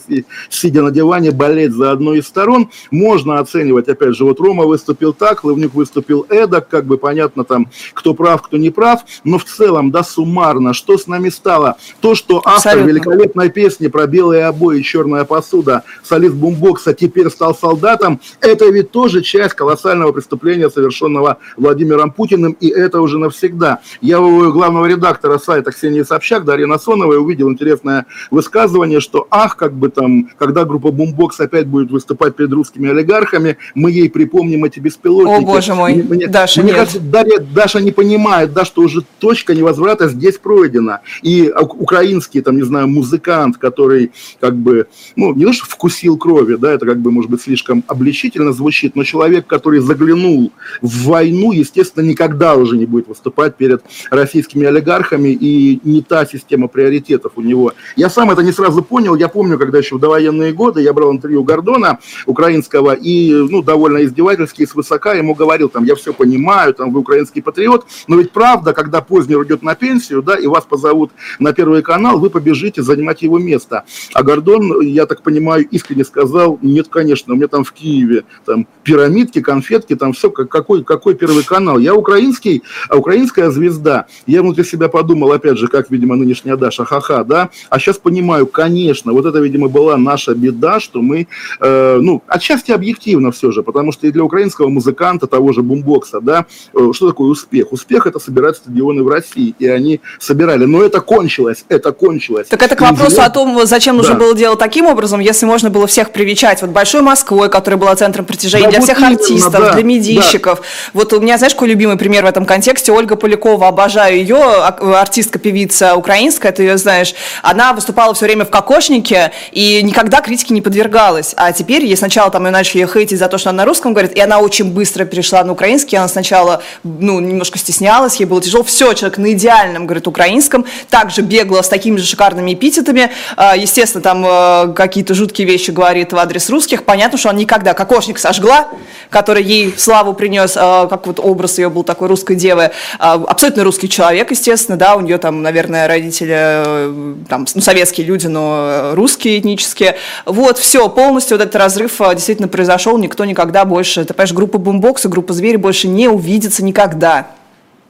сидя на диване, болеть за одной из сторон, можно оценивать, опять же, вот Рома выступил так, Лывнюк выступил эдак, как бы понятно там, кто прав, кто не прав, но в целом, да, суммарно, что с нами стало? То, что автор Абсолютно. великолепной песни про белые обои, черная посуда, солист бумбокса теперь стал солдатом, это ведь тоже часть колоссального преступления, совершенного Владимиром Путиным, и это уже навсегда. Я у главного редактора сайта Ксении Собчак, Дарья Насоновой, увидел интересное высказывание, что ах, как бы там, когда группа Бумбокс опять будет выступать перед русскими олигархами, мы ей припомним эти беспилотники.
О, боже мой,
мне,
Даша
мне нет. кажется, Дарья, Даша не понимает, да, что уже точка невозврата здесь пройдена. И украинский, там, не знаю, музыкант, который как бы, ну, не то, что вкусил крови, да, это как бы, может быть, слишком обличительно звучит, но человек, который заглянул в войну, естественно, никогда уже не будет выступать перед российскими олигархами, олигархами и не та система приоритетов у него. Я сам это не сразу понял. Я помню, когда еще в довоенные годы я брал интервью Гордона украинского и, ну, довольно издевательски, свысока ему говорил, там, я все понимаю, там, вы украинский патриот, но ведь правда, когда Познер уйдет на пенсию, да, и вас позовут на Первый канал, вы побежите занимать его место. А Гордон, я так понимаю, искренне сказал, нет, конечно, у меня там в Киеве там пирамидки, конфетки, там все, какой, какой Первый канал. Я украинский, а украинская звезда. Я внутри себя подумал, опять же, как, видимо, нынешняя Даша, ха-ха, да, а сейчас понимаю, конечно, вот это, видимо, была наша беда, что мы, э, ну, отчасти объективно все же, потому что и для украинского музыканта, того же бумбокса, да, э, что такое успех? Успех – это собирать стадионы в России, и они собирали, но это кончилось, это кончилось.
Так это к вопросу о том, зачем нужно да. было делать таким образом, если можно было всех привечать вот большой Москвой, которая была центром притяжения да, для вот всех именно, артистов, да, для медийщиков. Да. Вот у меня, знаешь, какой любимый пример в этом контексте? Ольга Полякова, обожаю ее, артистка, певица украинская, ты ее знаешь. Она выступала все время в кокошнике и никогда критике не подвергалась. А теперь ей сначала там ее начали хейтить за то, что она на русском говорит, и она очень быстро перешла на украинский. Она сначала, ну, немножко стеснялась, ей было тяжело. Все, человек на идеальном, говорит, украинском. Также бегала с такими же шикарными эпитетами. А, естественно, там а, какие-то жуткие вещи говорит в адрес русских. Понятно, что она никогда кокошник сожгла, который ей славу принес, как вот образ ее был такой русской девы. Абсолютно русский человек, естественно, да, у нее там, наверное, родители, э, там, ну, советские люди, но русские этнические. Вот, все, полностью вот этот разрыв э, действительно произошел, никто никогда больше, ты понимаешь, группа бумбокса, группа звери больше не увидится никогда.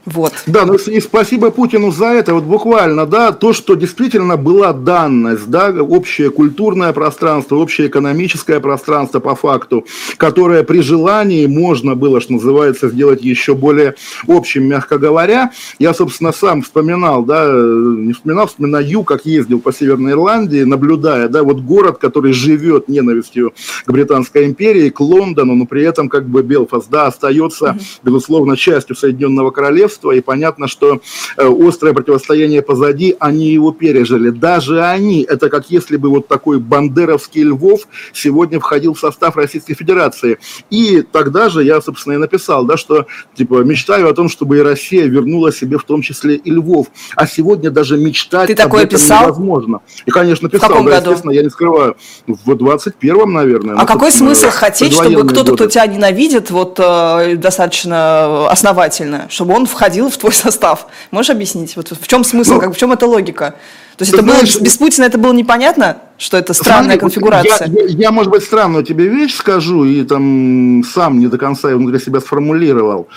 Вот.
Да, ну и спасибо Путину за это, вот буквально, да, то, что действительно была данность, да, общее культурное пространство, общее экономическое пространство по факту, которое при желании можно было, что называется, сделать еще более общим, мягко говоря. Я, собственно, сам вспоминал, да, не вспоминал, вспоминаю, как ездил по Северной Ирландии, наблюдая, да, вот город, который живет ненавистью к Британской империи, к Лондону, но при этом как бы Белфаст, да, остается, безусловно, частью Соединенного Королевства, королевства, и понятно, что э, острое противостояние позади, они его пережили. Даже они, это как если бы вот такой бандеровский Львов сегодня входил в состав Российской Федерации. И тогда же я, собственно, и написал, да, что типа мечтаю о том, чтобы и Россия вернула себе в том числе и Львов. А сегодня даже мечтать
Ты об такое этом писал?
невозможно. И, конечно, писал,
в каком
да,
году?
естественно, я не скрываю, в 21-м, наверное.
А ну, какой смысл хотеть, чтобы кто-то, кто тебя ненавидит, вот э, достаточно основательно, чтобы он входил входил в твой состав. Можешь объяснить? Вот в чем смысл, ну, как, в чем эта логика? То есть это знаешь, было, без Путина это было непонятно, что это странная смотри, конфигурация?
Я, я, я, может быть, странную тебе вещь скажу, и там сам не до конца его внутри себя сформулировал.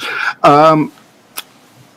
А,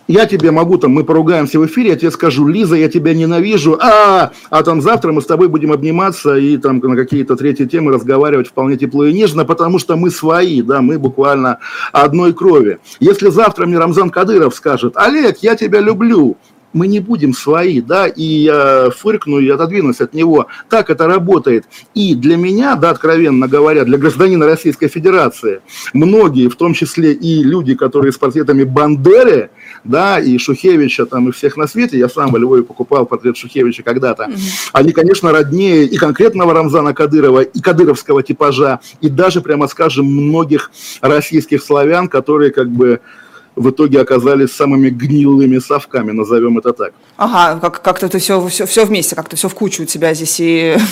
я тебе могу, там, мы поругаемся в эфире, я тебе скажу, Лиза, я тебя ненавижу, а, а там завтра мы с тобой будем обниматься и там на какие-то третьи темы разговаривать вполне тепло и нежно, потому что мы свои, да, мы буквально одной крови. Если завтра мне Рамзан Кадыров скажет, Олег, я тебя люблю, мы не будем свои, да, и я фыркну и отодвинусь от него. Так это работает. И для меня, да, откровенно говоря, для гражданина Российской Федерации, многие, в том числе и люди, которые с портретами Бандеры, да, и Шухевича там, и всех на свете, я сам во Львове покупал портрет Шухевича когда-то, mm-hmm. они, конечно, роднее и конкретного Рамзана Кадырова, и кадыровского типажа, и даже, прямо скажем, многих российских славян, которые как бы в итоге оказались самыми гнилыми совками, назовем это так.
Ага, как- как-то это все, все, все вместе, как-то все в кучу у тебя здесь и...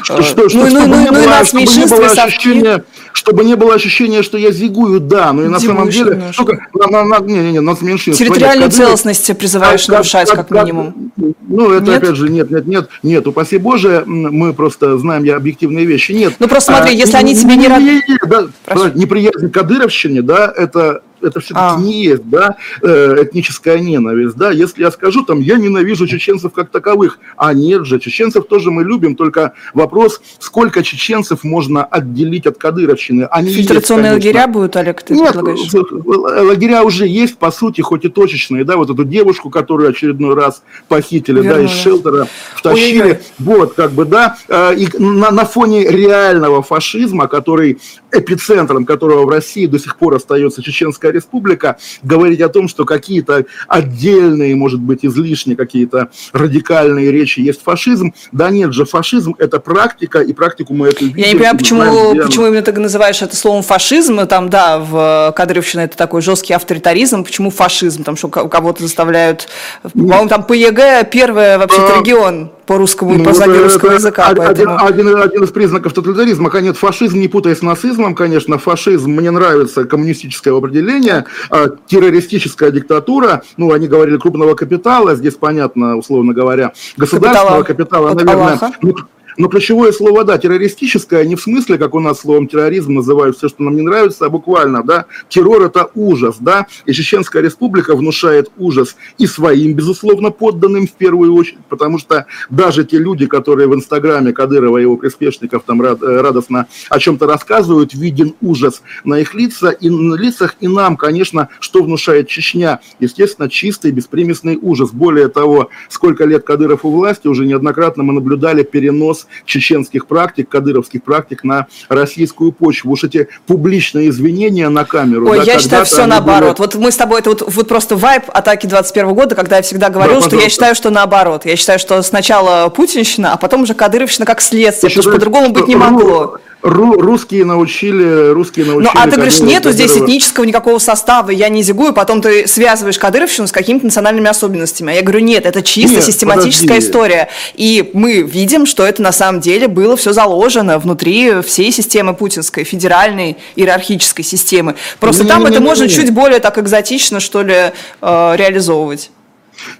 Что, что, ну, что, ну, чтобы, ну, не ну, было, чтобы, не было ощущения, чтобы не было ощущения, что я зигую, да, но и на самом деле... Только, на, на, не, не, не, нас меньшинство.
Территориальную целостность призываешь как, нарушать, как, как минимум.
Ну, это нет? опять же, нет, нет, нет, нет, упаси Боже, мы просто знаем я объективные вещи, нет.
Ну, просто смотри, а, если они тебе не...
не, не, не да, неприязнь к Кадыровщине, да, это это все-таки а. не есть, да, э, этническая ненависть, да, если я скажу, там, я ненавижу чеченцев как таковых, а нет же, чеченцев тоже мы любим, только вопрос, сколько чеченцев можно отделить от кадыровщины.
Они Фильтрационные есть, лагеря будут, Олег, ты нет, предлагаешь?
лагеря уже есть, по сути, хоть и точечные, да, вот эту девушку, которую очередной раз похитили, Вернули. да, из шелтера, втащили, Ой-ой-ой. вот, как бы, да, э, и на, на фоне реального фашизма, который эпицентром которого в России до сих пор остается Чеченская республика, говорить о том, что какие-то отдельные, может быть, излишние какие-то радикальные речи есть фашизм. Да нет же, фашизм – это практика, и практику мы эту видим.
Я не понимаю, почему, знаем, почему именно ты называешь это словом фашизм, там, да, в Кадыревщине это такой жесткий авторитаризм, почему фашизм, там, что кого-то заставляют, по-моему, там ПЕГ первый вообще-то а, регион по русскому ну, по знаке русского языка.
Один, поэтому... один, один из признаков тоталитаризма, конечно, фашизм, не путаясь с нацизмом, конечно, фашизм, мне нравится коммунистическое определение, а, террористическая диктатура, ну, они говорили крупного капитала, здесь понятно, условно говоря, государственного капитала, капитала наверное, ну, но ключевое слово, да, террористическое, не в смысле, как у нас словом терроризм называют все, что нам не нравится, а буквально, да, террор это ужас, да, и Чеченская республика внушает ужас и своим, безусловно, подданным в первую очередь, потому что даже те люди, которые в Инстаграме Кадырова и его приспешников там э, радостно о чем-то рассказывают, виден ужас на их лица и на лицах, и нам, конечно, что внушает Чечня, естественно, чистый, беспримесный ужас. Более того, сколько лет Кадыров у власти, уже неоднократно мы наблюдали перенос чеченских практик, кадыровских практик на российскую почву. Уж эти публичные извинения на камеру.
Ой, да, я считаю все наоборот. Были... Вот мы с тобой, это вот, вот просто вайп атаки 21 года, когда я всегда говорил, да, что я считаю, что наоборот. Я считаю, что сначала путинщина, а потом уже кадыровщина как следствие, потому что по-другому быть не могло.
Ру, русские научили, русские научили.
Ну, а ты говоришь, нету здесь этнического никакого состава, я не зигую, потом ты связываешь Кадыровщину с какими-то национальными особенностями. А я говорю, нет, это чисто нет, систематическая подожди. история. И мы видим, что это на самом деле было все заложено внутри всей системы путинской, федеральной, иерархической системы. Просто не, там не, это не, можно не, не. чуть более так экзотично, что ли, э, реализовывать.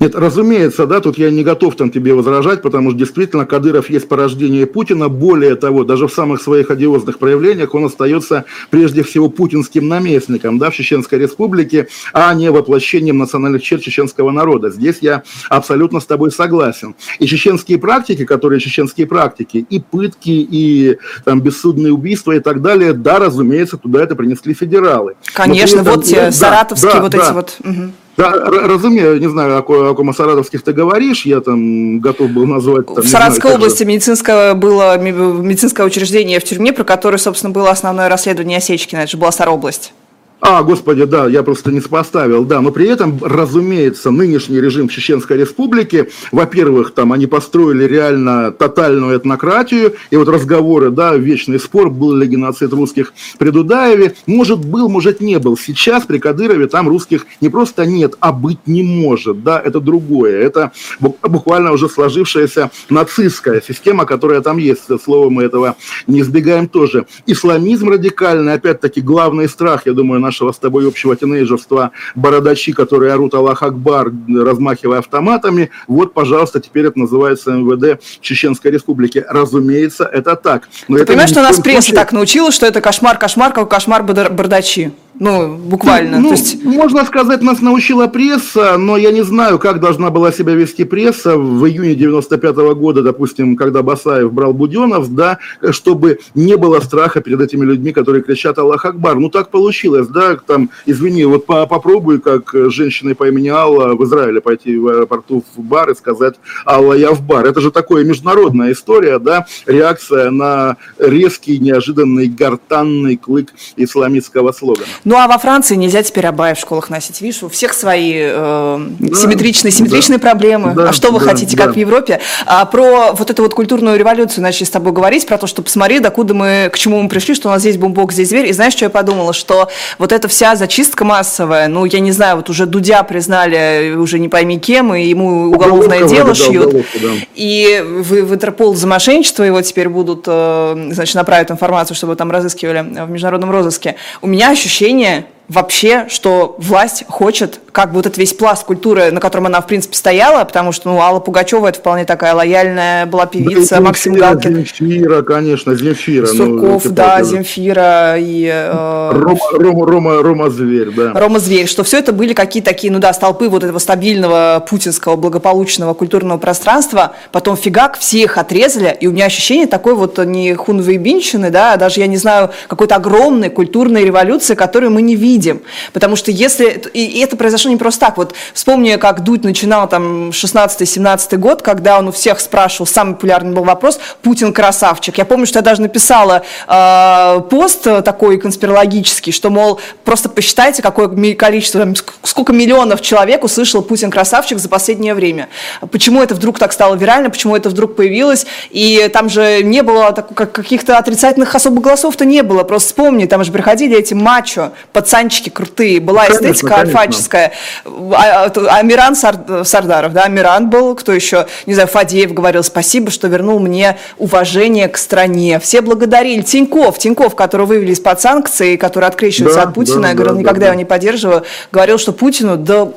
Нет, разумеется, да, тут я не готов там тебе возражать, потому что действительно Кадыров есть порождение Путина. Более того, даже в самых своих одиозных проявлениях он остается прежде всего путинским наместником да, в Чеченской Республике, а не воплощением национальных черт чеченского народа. Здесь я абсолютно с тобой согласен. И чеченские практики, которые чеченские практики, и пытки, и там, бессудные убийства и так далее, да, разумеется, туда это принесли федералы.
Конечно, этом, вот те да, саратовские да, вот да. эти вот... Угу.
Да, разумею, не знаю, о, о ком о саратовских ты говоришь, я там готов был назвать... Там,
в Саратовской знаю, области же... медицинское было медицинское учреждение в тюрьме, про которое, собственно, было основное расследование Осечкина, это же была Саробласть.
А, господи, да, я просто не сопоставил, да, но при этом, разумеется, нынешний режим в Чеченской Республике, во-первых, там они построили реально тотальную этнократию, и вот разговоры, да, вечный спор, был ли геноцид русских при Дудаеве, может был, может не был. Сейчас при Кадырове там русских не просто нет, а быть не может, да, это другое, это буквально уже сложившаяся нацистская система, которая там есть, слово мы этого не избегаем тоже. Исламизм радикальный, опять-таки, главный страх, я думаю, нашего с тобой общего тинейджерства бородачи, которые орут Аллах Акбар, размахивая автоматами. Вот, пожалуйста, теперь это называется МВД Чеченской Республики. Разумеется, это так.
Но Ты это понимаешь, что нас пресса случае... так научила, что это кошмар, кошмар, как кошмар бардачи? Ну, буквально.
Ну,
То есть...
Можно сказать, нас научила пресса, но я не знаю, как должна была себя вести пресса в июне 95 -го года, допустим, когда Басаев брал Буденов, да, чтобы не было страха перед этими людьми, которые кричат «Аллах Акбар». Ну, так получилось, да, там, извини, вот по попробуй, как женщиной по имени Алла в Израиле пойти в аэропорту в бар и сказать «Алла, я в бар». Это же такая международная история, да, реакция на резкий, неожиданный, гортанный клык исламистского слогана.
Ну а во Франции нельзя теперь обои в школах носить. Видишь, у всех свои э, да, симметричные, симметричные да, проблемы. Да, а что вы да, хотите, да. как в Европе? А про вот эту вот культурную революцию начали с тобой говорить, про то, что посмотри, докуда мы, к чему мы пришли, что у нас здесь бумбок, здесь зверь. И знаешь, что я подумала? Что вот эта вся зачистка массовая, ну, я не знаю, вот уже Дудя признали уже не пойми кем, и ему уголовное дело шьют. Да, да. И в, в Интерпол за мошенничество его теперь будут, э, значит, направить информацию, чтобы там разыскивали в международном розыске. У меня ощущение ощущение вообще, что власть хочет как бы вот этот весь пласт культуры, на котором она, в принципе, стояла, потому что, ну, Алла Пугачева это вполне такая лояльная была певица, да, Максим Галкин.
Земфира, конечно, Земфира.
Ну, Сурков, ну, да, Земфира и... Э,
Рома, Рома, Рома, Рома Зверь, да.
Рома Зверь, что все это были какие-то такие, ну да, столпы вот этого стабильного путинского благополучного культурного пространства, потом фигак, все их отрезали, и у меня ощущение такой вот не хунвейбинщины, да, даже, я не знаю, какой-то огромной культурной революции, которую мы не видим видим. Потому что если... И это произошло не просто так. Вот вспомни, как Дудь начинал там 16-17 год, когда он у всех спрашивал, самый популярный был вопрос, Путин красавчик. Я помню, что я даже написала э, пост такой конспирологический, что, мол, просто посчитайте, какое количество, там, сколько миллионов человек услышал Путин красавчик за последнее время. Почему это вдруг так стало вирально, почему это вдруг появилось, и там же не было так, как, каких-то отрицательных особых голосов-то не было, просто вспомни, там же приходили эти мачо, пацанчики крутые, была ну, эстетика конечно, альфаческая, а, а, Амиран Сар, Сардаров, да, Амиран был, кто еще, не знаю, Фадеев говорил, спасибо, что вернул мне уважение к стране, все благодарили, Тиньков, Тиньков, который вывели из-под санкций, который открещивается да, от Путина, да, я говорил, да, никогда да, его не поддерживаю, говорил, что Путину, да,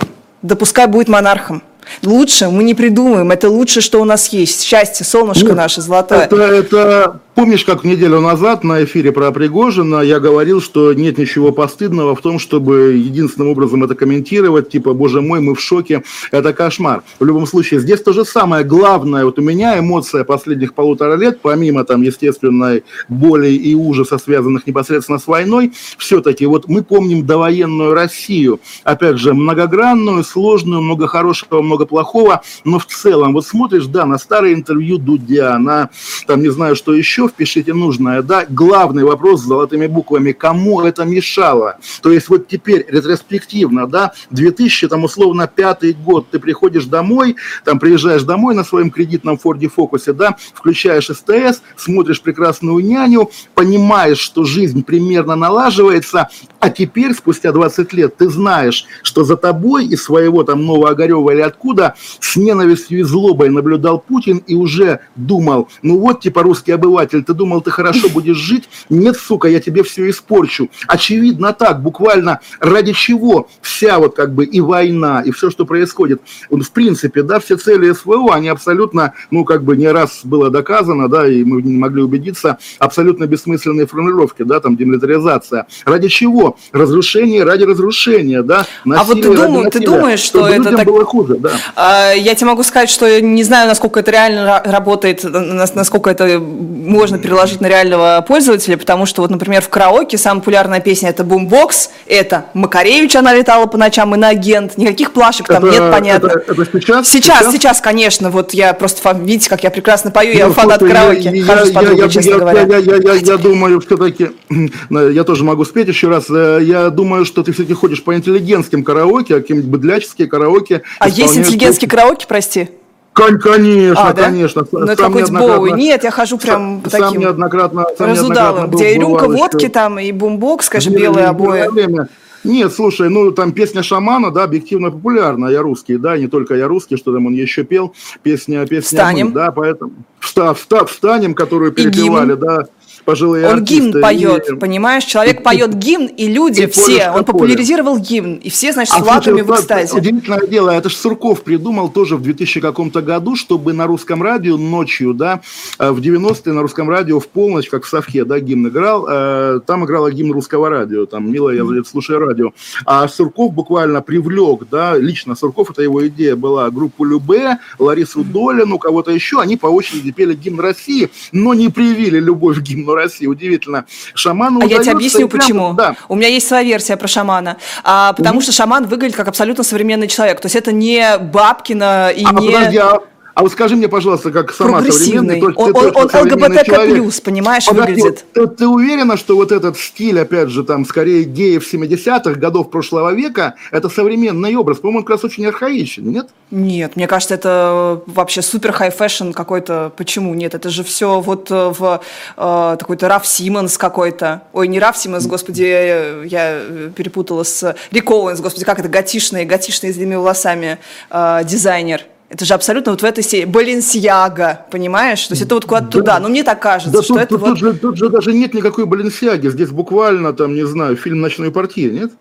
да пускай будет монархом. Лучше мы не придумаем, это лучше, что у нас есть. Счастье, солнышко Нет, наше золотое.
Это, это Помнишь, как неделю назад на эфире про Пригожина я говорил, что нет ничего постыдного в том, чтобы единственным образом это комментировать, типа, боже мой, мы в шоке, это кошмар. В любом случае, здесь то же самое. Главное, вот у меня эмоция последних полутора лет, помимо там естественной боли и ужаса, связанных непосредственно с войной, все-таки вот мы помним довоенную Россию, опять же, многогранную, сложную, много хорошего, много плохого, но в целом, вот смотришь, да, на старые интервью Дудя, на, там, не знаю, что еще, впишите нужное, да, главный вопрос с золотыми буквами, кому это мешало? То есть вот теперь ретроспективно, да, 2000, там, условно, пятый год, ты приходишь домой, там, приезжаешь домой на своем кредитном Форде Фокусе, да, включаешь СТС, смотришь прекрасную няню, понимаешь, что жизнь примерно налаживается, а теперь, спустя 20 лет, ты знаешь, что за тобой из своего там Новоогарева или откуда с ненавистью и злобой наблюдал Путин и уже думал, ну вот, типа, русский обыватель, ты думал, ты хорошо будешь жить? Нет, сука, я тебе все испорчу. Очевидно так, буквально ради чего вся вот как бы и война, и все, что происходит. В принципе, да, все цели СВО, они абсолютно, ну, как бы не раз было доказано, да, и мы не могли убедиться, абсолютно бессмысленные формулировки, да, там, демилитаризация. Ради чего? Разрушение ради разрушения, да,
А вот ты, дум, ты думаешь, что это так... было хуже, да. А, я тебе могу сказать, что не знаю, насколько это реально работает, насколько это можно переложить на реального пользователя, потому что вот, например, в караоке самая популярная песня это «Бумбокс», это Макаревич, она летала по ночам, и на агент, никаких плашек там это, нет, понятно. Это, это сейчас, сейчас? Сейчас, сейчас, конечно, вот я просто, видите, как я прекрасно пою, я ну, фанат караоке, я, я, с подругой,
я, я,
говоря.
Я, я, я, я думаю, все-таки, я тоже могу спеть еще раз, Э, я думаю, что ты все-таки ходишь по интеллигентским караоке, а какие-нибудь быдляческие караоке.
А есть интеллигентские караоке, прости?
Конечно, а, да? конечно.
Ну, это какой-то Боуи. Нет, я хожу прям
по
таким
неоднократно,
сам разудалым, где и рюмка водки там, и бумбокс, скажем, белые обои.
Время. Нет, слушай, ну там песня шамана, да, объективно популярна, я русский, да, не только я русский, что там он еще пел, песня, песня
Встанем.
Мы, да, поэтому встав, встав, встанем, которую перепевали, да, пожилые
Он гимн поет, и... понимаешь? Человек поет гимн, и люди и все, он популяризировал гимн, и все, значит, а, с латами в экстазе.
Удивительное дело, это же Сурков придумал тоже в 2000 каком-то году, чтобы на русском радио ночью, да, э, в 90-е на русском радио в полночь, как в Совке, да, гимн играл, э, там играла гимн русского радио, там, милая, я слушаю радио. А Сурков буквально привлек, да, лично Сурков, это его идея была, группу Любе, Ларису Долину, кого-то еще, они по очереди пели гимн России, но не привили любовь к гимну России. Удивительно.
Шаману А я тебе объясню, прямо, почему. Да. У меня есть своя версия про шамана. А, потому mm что шаман выглядит как абсолютно современный человек. То есть это не Бабкина и а, не... Подожди,
а а вот скажи мне, пожалуйста, как сама современный,
то, он, он, он ЛГБТК плюс, понимаешь, Подожди, выглядит.
Ты, ты уверена, что вот этот стиль, опять же, там, скорее геев 70-х годов прошлого века, это современный образ? По-моему, он как раз очень архаичен, нет?
Нет, мне кажется, это вообще супер high fashion какой-то. Почему нет? Это же все вот э, в э, такой-то Раф Симмонс какой-то. Ой, не Раф Симмонс, господи, я, я перепутала с Рик Оуэнс, господи, как это, готишный, готишный с длинными волосами э, дизайнер. Это же абсолютно вот в этой серии. Баленсиага, понимаешь? То есть это вот куда-то да, туда. Но мне так кажется, да, что
тут,
это
тут,
вот...
Же, тут же даже нет никакой Баленсиаги. Здесь буквально, там, не знаю, фильм «Ночной партии», нет?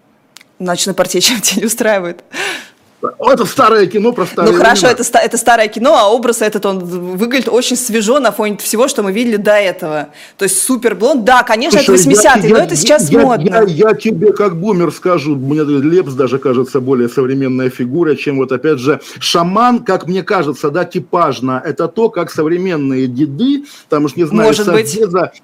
«Ночной партии» чем тебя не устраивает?
Это старое кино про
старые Ну хорошо, это, это старое кино, а образ этот, он выглядит очень свежо на фоне всего, что мы видели до этого. То есть супер блонд, да, конечно, Слушай, это 80-е, но это сейчас
я,
модно.
Я, я, я тебе как бумер скажу, мне Лепс даже кажется более современная фигура, чем вот опять же шаман, как мне кажется, да, типажно, это то, как современные деды, там уж не знаю,
Может быть.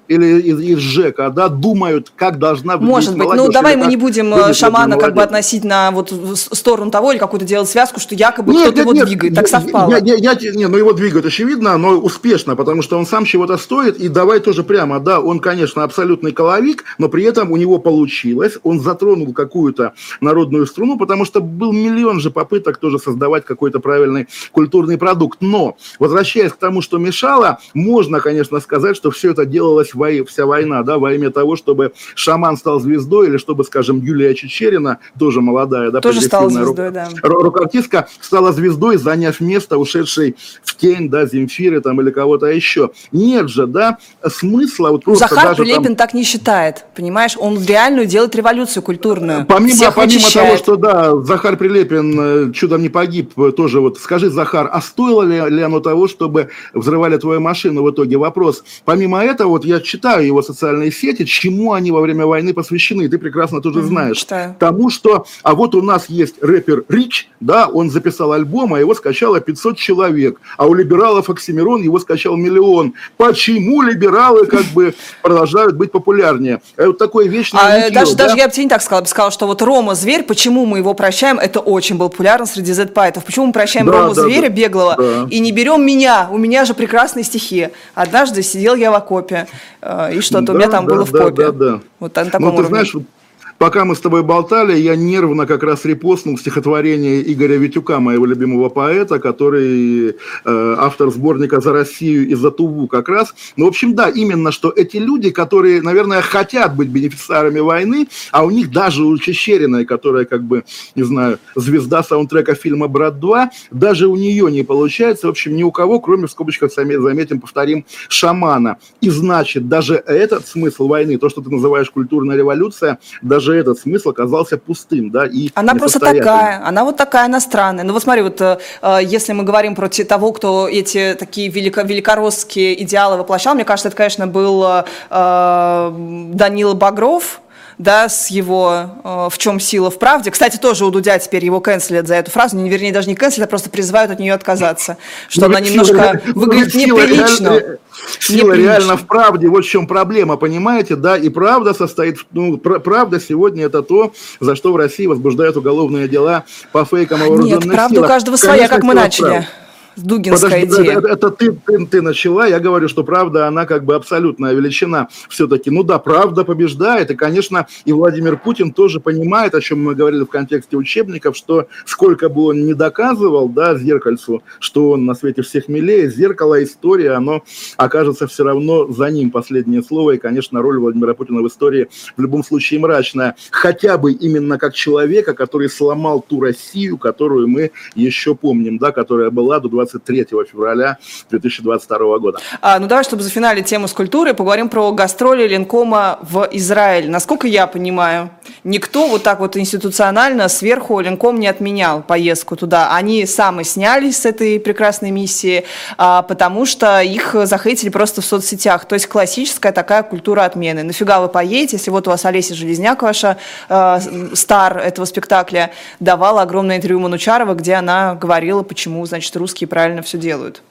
или из, из ЖЭКа, да, думают, как должна
быть Может быть, ну давай мы не будем э, шамана как бы относить на вот сторону того или какую-то делать связку, что якобы кто-то его нет, двигает. Так совпало.
Я, я, я, не, ну его двигают, очевидно, но успешно, потому что он сам чего-то стоит. И давай тоже прямо, да, он, конечно, абсолютный коловик, но при этом у него получилось. Он затронул какую-то народную струну, потому что был миллион же попыток тоже создавать какой-то правильный культурный продукт. Но, возвращаясь к тому, что мешало, можно, конечно, сказать, что все это делалось, во, вся война, да, во имя того, чтобы шаман стал звездой, или чтобы, скажем, Юлия Чечерина, тоже молодая, да,
тоже стала звездой, да
рок-артистка стала звездой, заняв место ушедшей в тень, да, Земфиры там или кого-то еще. Нет же, да, смысла вот
просто Захар даже Прилепин там... так не считает, понимаешь? Он реальную делает революцию культурную.
Помимо, помимо того, что, да, Захар Прилепин э, чудом не погиб, э, тоже вот скажи, Захар, а стоило ли, ли оно того, чтобы взрывали твою машину в итоге? Вопрос. Помимо этого, вот я читаю его социальные сети, чему они во время войны посвящены, ты прекрасно тоже знаешь.
Читаю.
Тому, что, а вот у нас есть рэпер Рич, да, он записал альбом, а его скачало 500 человек, а у либералов Оксимирон его скачал миллион. Почему либералы как бы продолжают быть популярнее? Это вот такое вечное
а, нытье, даже, да? даже я бы тебе не так сказала, бы сказала, что вот Рома Зверь, почему мы его прощаем, это очень был популярно среди Z-пайтов. Почему мы прощаем да, Рому да, Зверя да, беглого да. и не берем меня? У меня же прекрасные стихи. Однажды сидел я в окопе, э, и что-то да, у меня там
да,
было
да,
в попе.
Да, да.
Вот на таком
ну, ты знаешь, Пока мы с тобой болтали, я нервно как раз репостнул стихотворение Игоря Витюка, моего любимого поэта, который э, автор сборника «За Россию» и «За Туву» как раз. Ну, в общем, да, именно, что эти люди, которые, наверное, хотят быть бенефициарами войны, а у них даже у Чещериной, которая, как бы, не знаю, звезда саундтрека фильма «Брат 2», даже у нее не получается, в общем, ни у кого, кроме, в скобочках, заметим, повторим, шамана. И значит, даже этот смысл войны, то, что ты называешь культурная революция, даже даже этот смысл оказался пустым, да, и
Она просто такая, она вот такая иностранная. Ну вот смотри, вот э, э если мы говорим про того, кто эти такие велико, великоросские идеалы воплощал, мне кажется, это, конечно, был э Данила Багров, да, с его э, «В чем сила в правде». Кстати, тоже у Дудя теперь его канцелят за эту фразу, не, вернее, даже не канцелят, а просто призывают от нее отказаться, что ну, она немножко сила, выглядит неприлично. Реально,
сила реально в правде, вот в чем проблема, понимаете, да, и правда состоит, ну, правда сегодня это то, за что в России возбуждают уголовные дела по фейкам о
Нет, правда у каждого своя, как мы начали. Дугинская Подожди, идея.
Это, это ты, ты, ты начала, я говорю, что правда, она как бы абсолютная величина все-таки. Ну да, правда побеждает, и, конечно, и Владимир Путин тоже понимает, о чем мы говорили в контексте учебников, что сколько бы он не доказывал, да, зеркальцу, что он на свете всех милее, зеркало, история, оно окажется все равно за ним последнее слово, и, конечно, роль Владимира Путина в истории в любом случае мрачная. Хотя бы именно как человека, который сломал ту Россию, которую мы еще помним, да, которая была до 20 23 февраля 2022 года.
А, ну давай, чтобы зафиналить тему с культурой, поговорим про гастроли Ленкома в Израиль. Насколько я понимаю, никто вот так вот институционально сверху Ленком не отменял поездку туда. Они сами снялись с этой прекрасной миссии, а, потому что их захейтили просто в соцсетях. То есть классическая такая культура отмены. Нафига вы поедете, если вот у вас Олеся Железняк, ваша э, стар этого спектакля, давала огромное интервью Манучарова, где она говорила, почему, значит, русские правильно все делают.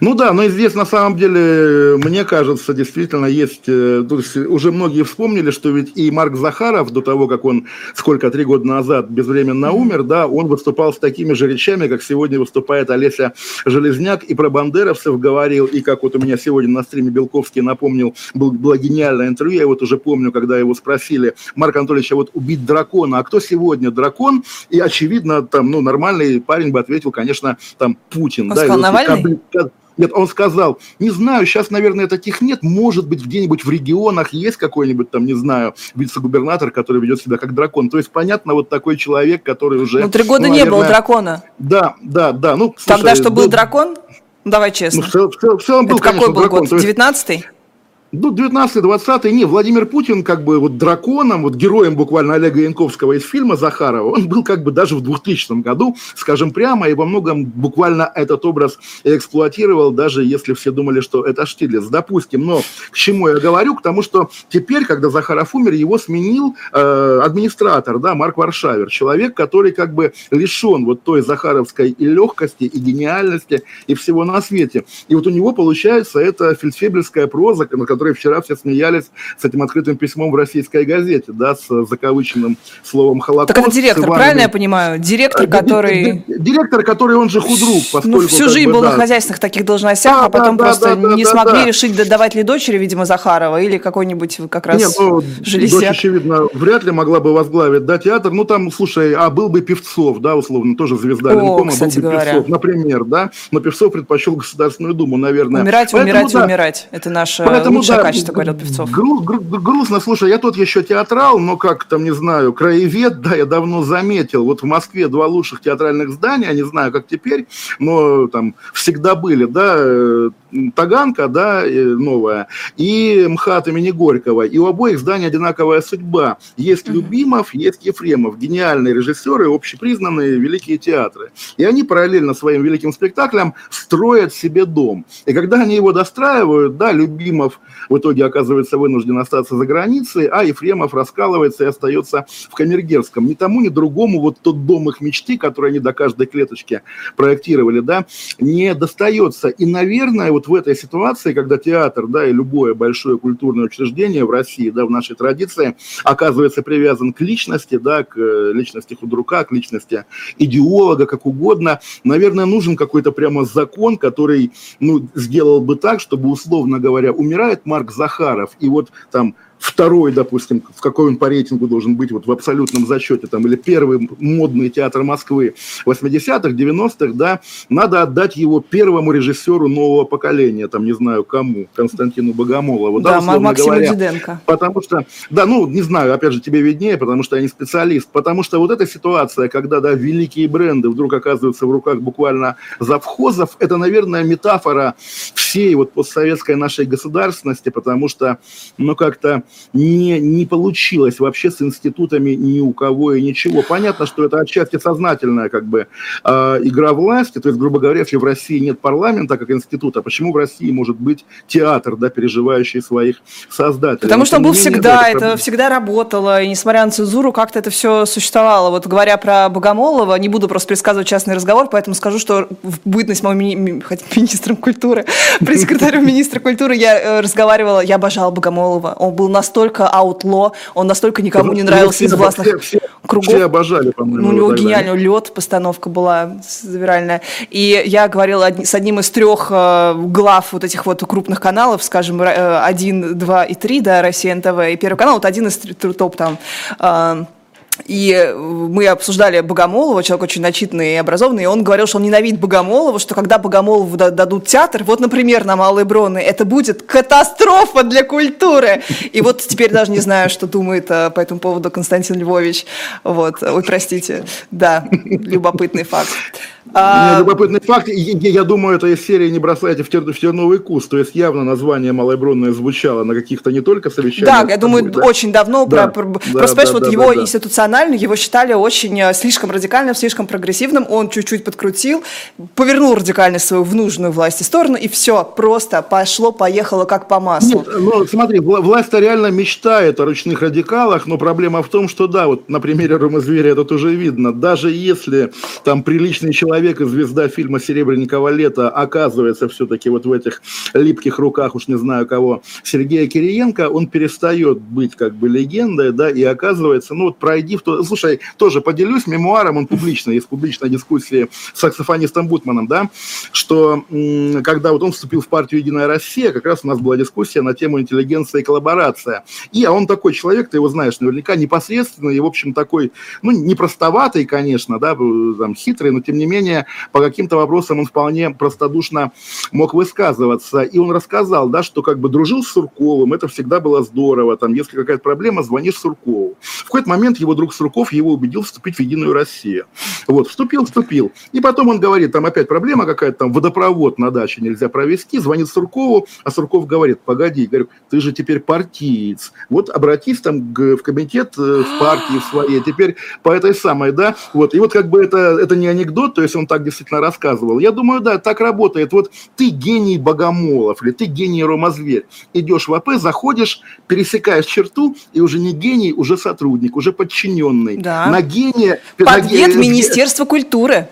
Ну да, но здесь на самом деле, мне кажется, действительно есть, э, то есть уже многие вспомнили, что ведь и Марк Захаров, до того, как он сколько, три года назад безвременно умер, да, он выступал с такими же речами, как сегодня выступает Олеся Железняк, и про бандеровцев говорил, и как вот у меня сегодня на стриме Белковский напомнил, был, было гениальное интервью, я вот уже помню, когда его спросили, Марк Анатольевич, а вот убить дракона, а кто сегодня дракон? И очевидно, там, ну, нормальный парень бы ответил, конечно, там, Путин.
Он да, сказал, Навальный?
Нет, он сказал, не знаю, сейчас, наверное, таких нет, может быть, где-нибудь в регионах есть какой-нибудь там, не знаю, вице-губернатор, который ведет себя как дракон. То есть, понятно, вот такой человек, который уже...
Ну, три года ну, наверное, не было дракона.
Да, да, да. Ну,
слушай, Тогда что, был, был дракон? Ну, давай честно. Ну, в,
в, в, в целом был, Это
конечно, какой был дракон. год? 19-й?
Ну, 19-20 не, Владимир Путин как бы вот драконом, вот героем буквально Олега Янковского из фильма Захарова, он был как бы даже в 2000 году, скажем прямо, и во многом буквально этот образ эксплуатировал, даже если все думали, что это Штирлиц, допустим. Но к чему я говорю? К тому, что теперь, когда Захаров умер, его сменил э, администратор, да, Марк Варшавер, человек, который как бы лишен вот той захаровской и легкости, и гениальности, и всего на свете. И вот у него получается это фельдфебельская проза, на которой которые вчера все смеялись с этим открытым письмом в российской газете, да, с закавыченным словом «Холокост».
Так это директор, правильно я понимаю? Директор, который...
Директор, который он же худрук,
поскольку... Ну, всю жизнь бы, был да. на хозяйственных таких должностях, да, а потом да, просто да, не да, смогли да. решить, давать ли дочери, видимо, Захарова, или какой-нибудь как раз Нет, ну,
железяк. дочь, очевидно, вряд ли могла бы возглавить, да, театр. Ну, там, слушай, а был бы Певцов, да, условно, тоже звезда О, Ленкома, был бы говоря. Певцов, например, да, но Певцов предпочел Государственную Думу, наверное.
Умирать, Поэтому, умирать, да, умирать. Это наше Поэтому, лучшее да, качество, говорил Певцов.
Гру, гру, грустно, слушай, я тут еще театрал, но как там, не знаю, краевед, да, я давно заметил. Вот в Москве два лучших театральных здания, я не знаю, как теперь, но там всегда были, да, э, Таганка, да, новая, и МХАТ имени Горького. И у обоих зданий одинаковая судьба. Есть Любимов, есть Ефремов. Гениальные режиссеры, общепризнанные великие театры. И они параллельно своим великим спектаклям строят себе дом. И когда они его достраивают, да, Любимов в итоге оказывается вынужден остаться за границей, а Ефремов раскалывается и остается в Камергерском. Ни тому, ни другому вот тот дом их мечты, который они до каждой клеточки проектировали, да, не достается. И, наверное, вот в этой ситуации, когда театр, да, и любое большое культурное учреждение в России, да, в нашей традиции, оказывается привязан к личности, да, к э, личности худрука, к личности идеолога, как угодно, наверное, нужен какой-то прямо закон, который, ну, сделал бы так, чтобы, условно говоря, умирает Марк Захаров, и вот там второй, допустим, в какой он по рейтингу должен быть вот в абсолютном зачете, там, или первый модный театр Москвы 80-х, 90-х, да, надо отдать его первому режиссеру нового поколения, там, не знаю кому, Константину Богомолову.
Да, да Максиму говоря, Диденко.
Потому что, да, ну, не знаю, опять же, тебе виднее, потому что я не специалист, потому что вот эта ситуация, когда, да, великие бренды вдруг оказываются в руках буквально завхозов, это, наверное, метафора всей вот постсоветской нашей государственности, потому что, ну, как-то не, не получилось вообще с институтами ни у кого и ничего. Понятно, что это отчасти сознательная как бы э, игра власти, то есть, грубо говоря, если в России нет парламента как института, почему в России может быть театр, да, переживающий своих создателей?
Потому что он был всегда, это, это всегда работало, и несмотря на цензуру, как-то это все существовало. Вот говоря про Богомолова, не буду просто предсказывать частный разговор, поэтому скажу, что в бытность моим ми- ми- министром культуры, пресс-секретарем министра культуры я э, разговаривала, я обожала Богомолова, он был настолько аутло, он настолько никому не нравился из властных все, кругов.
Все обожали, по-моему.
Ну, у него гениальный лед, постановка была завиральная. И я говорила с одним из трех э, глав вот этих вот крупных каналов, скажем, э, один, два и три, да, Россия НТВ, и Первый канал, вот один из топ там э, и мы обсуждали Богомолова, человек очень начитанный и образованный, и он говорил, что он ненавидит Богомолова, что когда Богомолову дадут театр, вот, например, на Малой Броны, это будет катастрофа для культуры. И вот теперь даже не знаю, что думает э, по этому поводу Константин Львович. Вот, ой, простите, да, любопытный факт.
А... Любопытный факт, я думаю, это из серии «Не бросайте в, тер... в терновый куст», то есть явно название Малой звучало на каких-то не только совещаниях.
Да, я думаю, да? очень давно, да, про, да, просто, да, да, вот да, его да, институционально, его считали очень э, слишком радикальным, слишком прогрессивным, он чуть-чуть подкрутил, повернул радикальность свою в нужную власти сторону, и все, просто пошло, поехало как по маслу. Нет,
ну, смотри, власть-то реально мечтает о ручных радикалах, но проблема в том, что, да, вот на примере Рома Зверя это тоже видно, даже если там приличный человек человек звезда фильма «Серебряникова лето» оказывается все-таки вот в этих липких руках, уж не знаю кого, Сергея Кириенко, он перестает быть как бы легендой, да, и оказывается, ну вот пройди в то... Слушай, тоже поделюсь мемуаром, он публично, есть публичная дискуссия с саксофонистом Бутманом, да, что когда вот он вступил в партию «Единая Россия», как раз у нас была дискуссия на тему интеллигенция и коллаборация. И, а он такой человек, ты его знаешь наверняка, непосредственно и, в общем, такой, ну, не конечно, да, там, хитрый, но тем не менее мнение, по каким-то вопросам он вполне простодушно мог высказываться. И он рассказал, да, что как бы дружил с Сурковым, это всегда было здорово, там, если какая-то проблема, звонишь Суркову. В какой-то момент его друг Сурков его убедил вступить в Единую Россию. Вот, вступил, вступил. И потом он говорит, там опять проблема какая-то, там водопровод на даче нельзя провести, звонит Суркову, а Сурков говорит, погоди, говорю, ты же теперь партиец, вот обратись там в комитет э, в партии в своей, теперь по этой самой, да, вот, и вот как бы это, это не анекдот, то есть он так действительно рассказывал. Я думаю, да, так работает. Вот ты гений Богомолов или ты гений Ромазверь, идешь в АП, заходишь, пересекаешь черту, и уже не гений, уже сотрудник, уже подчиненный.
Да.
На гения...
Подвет Министерства культуры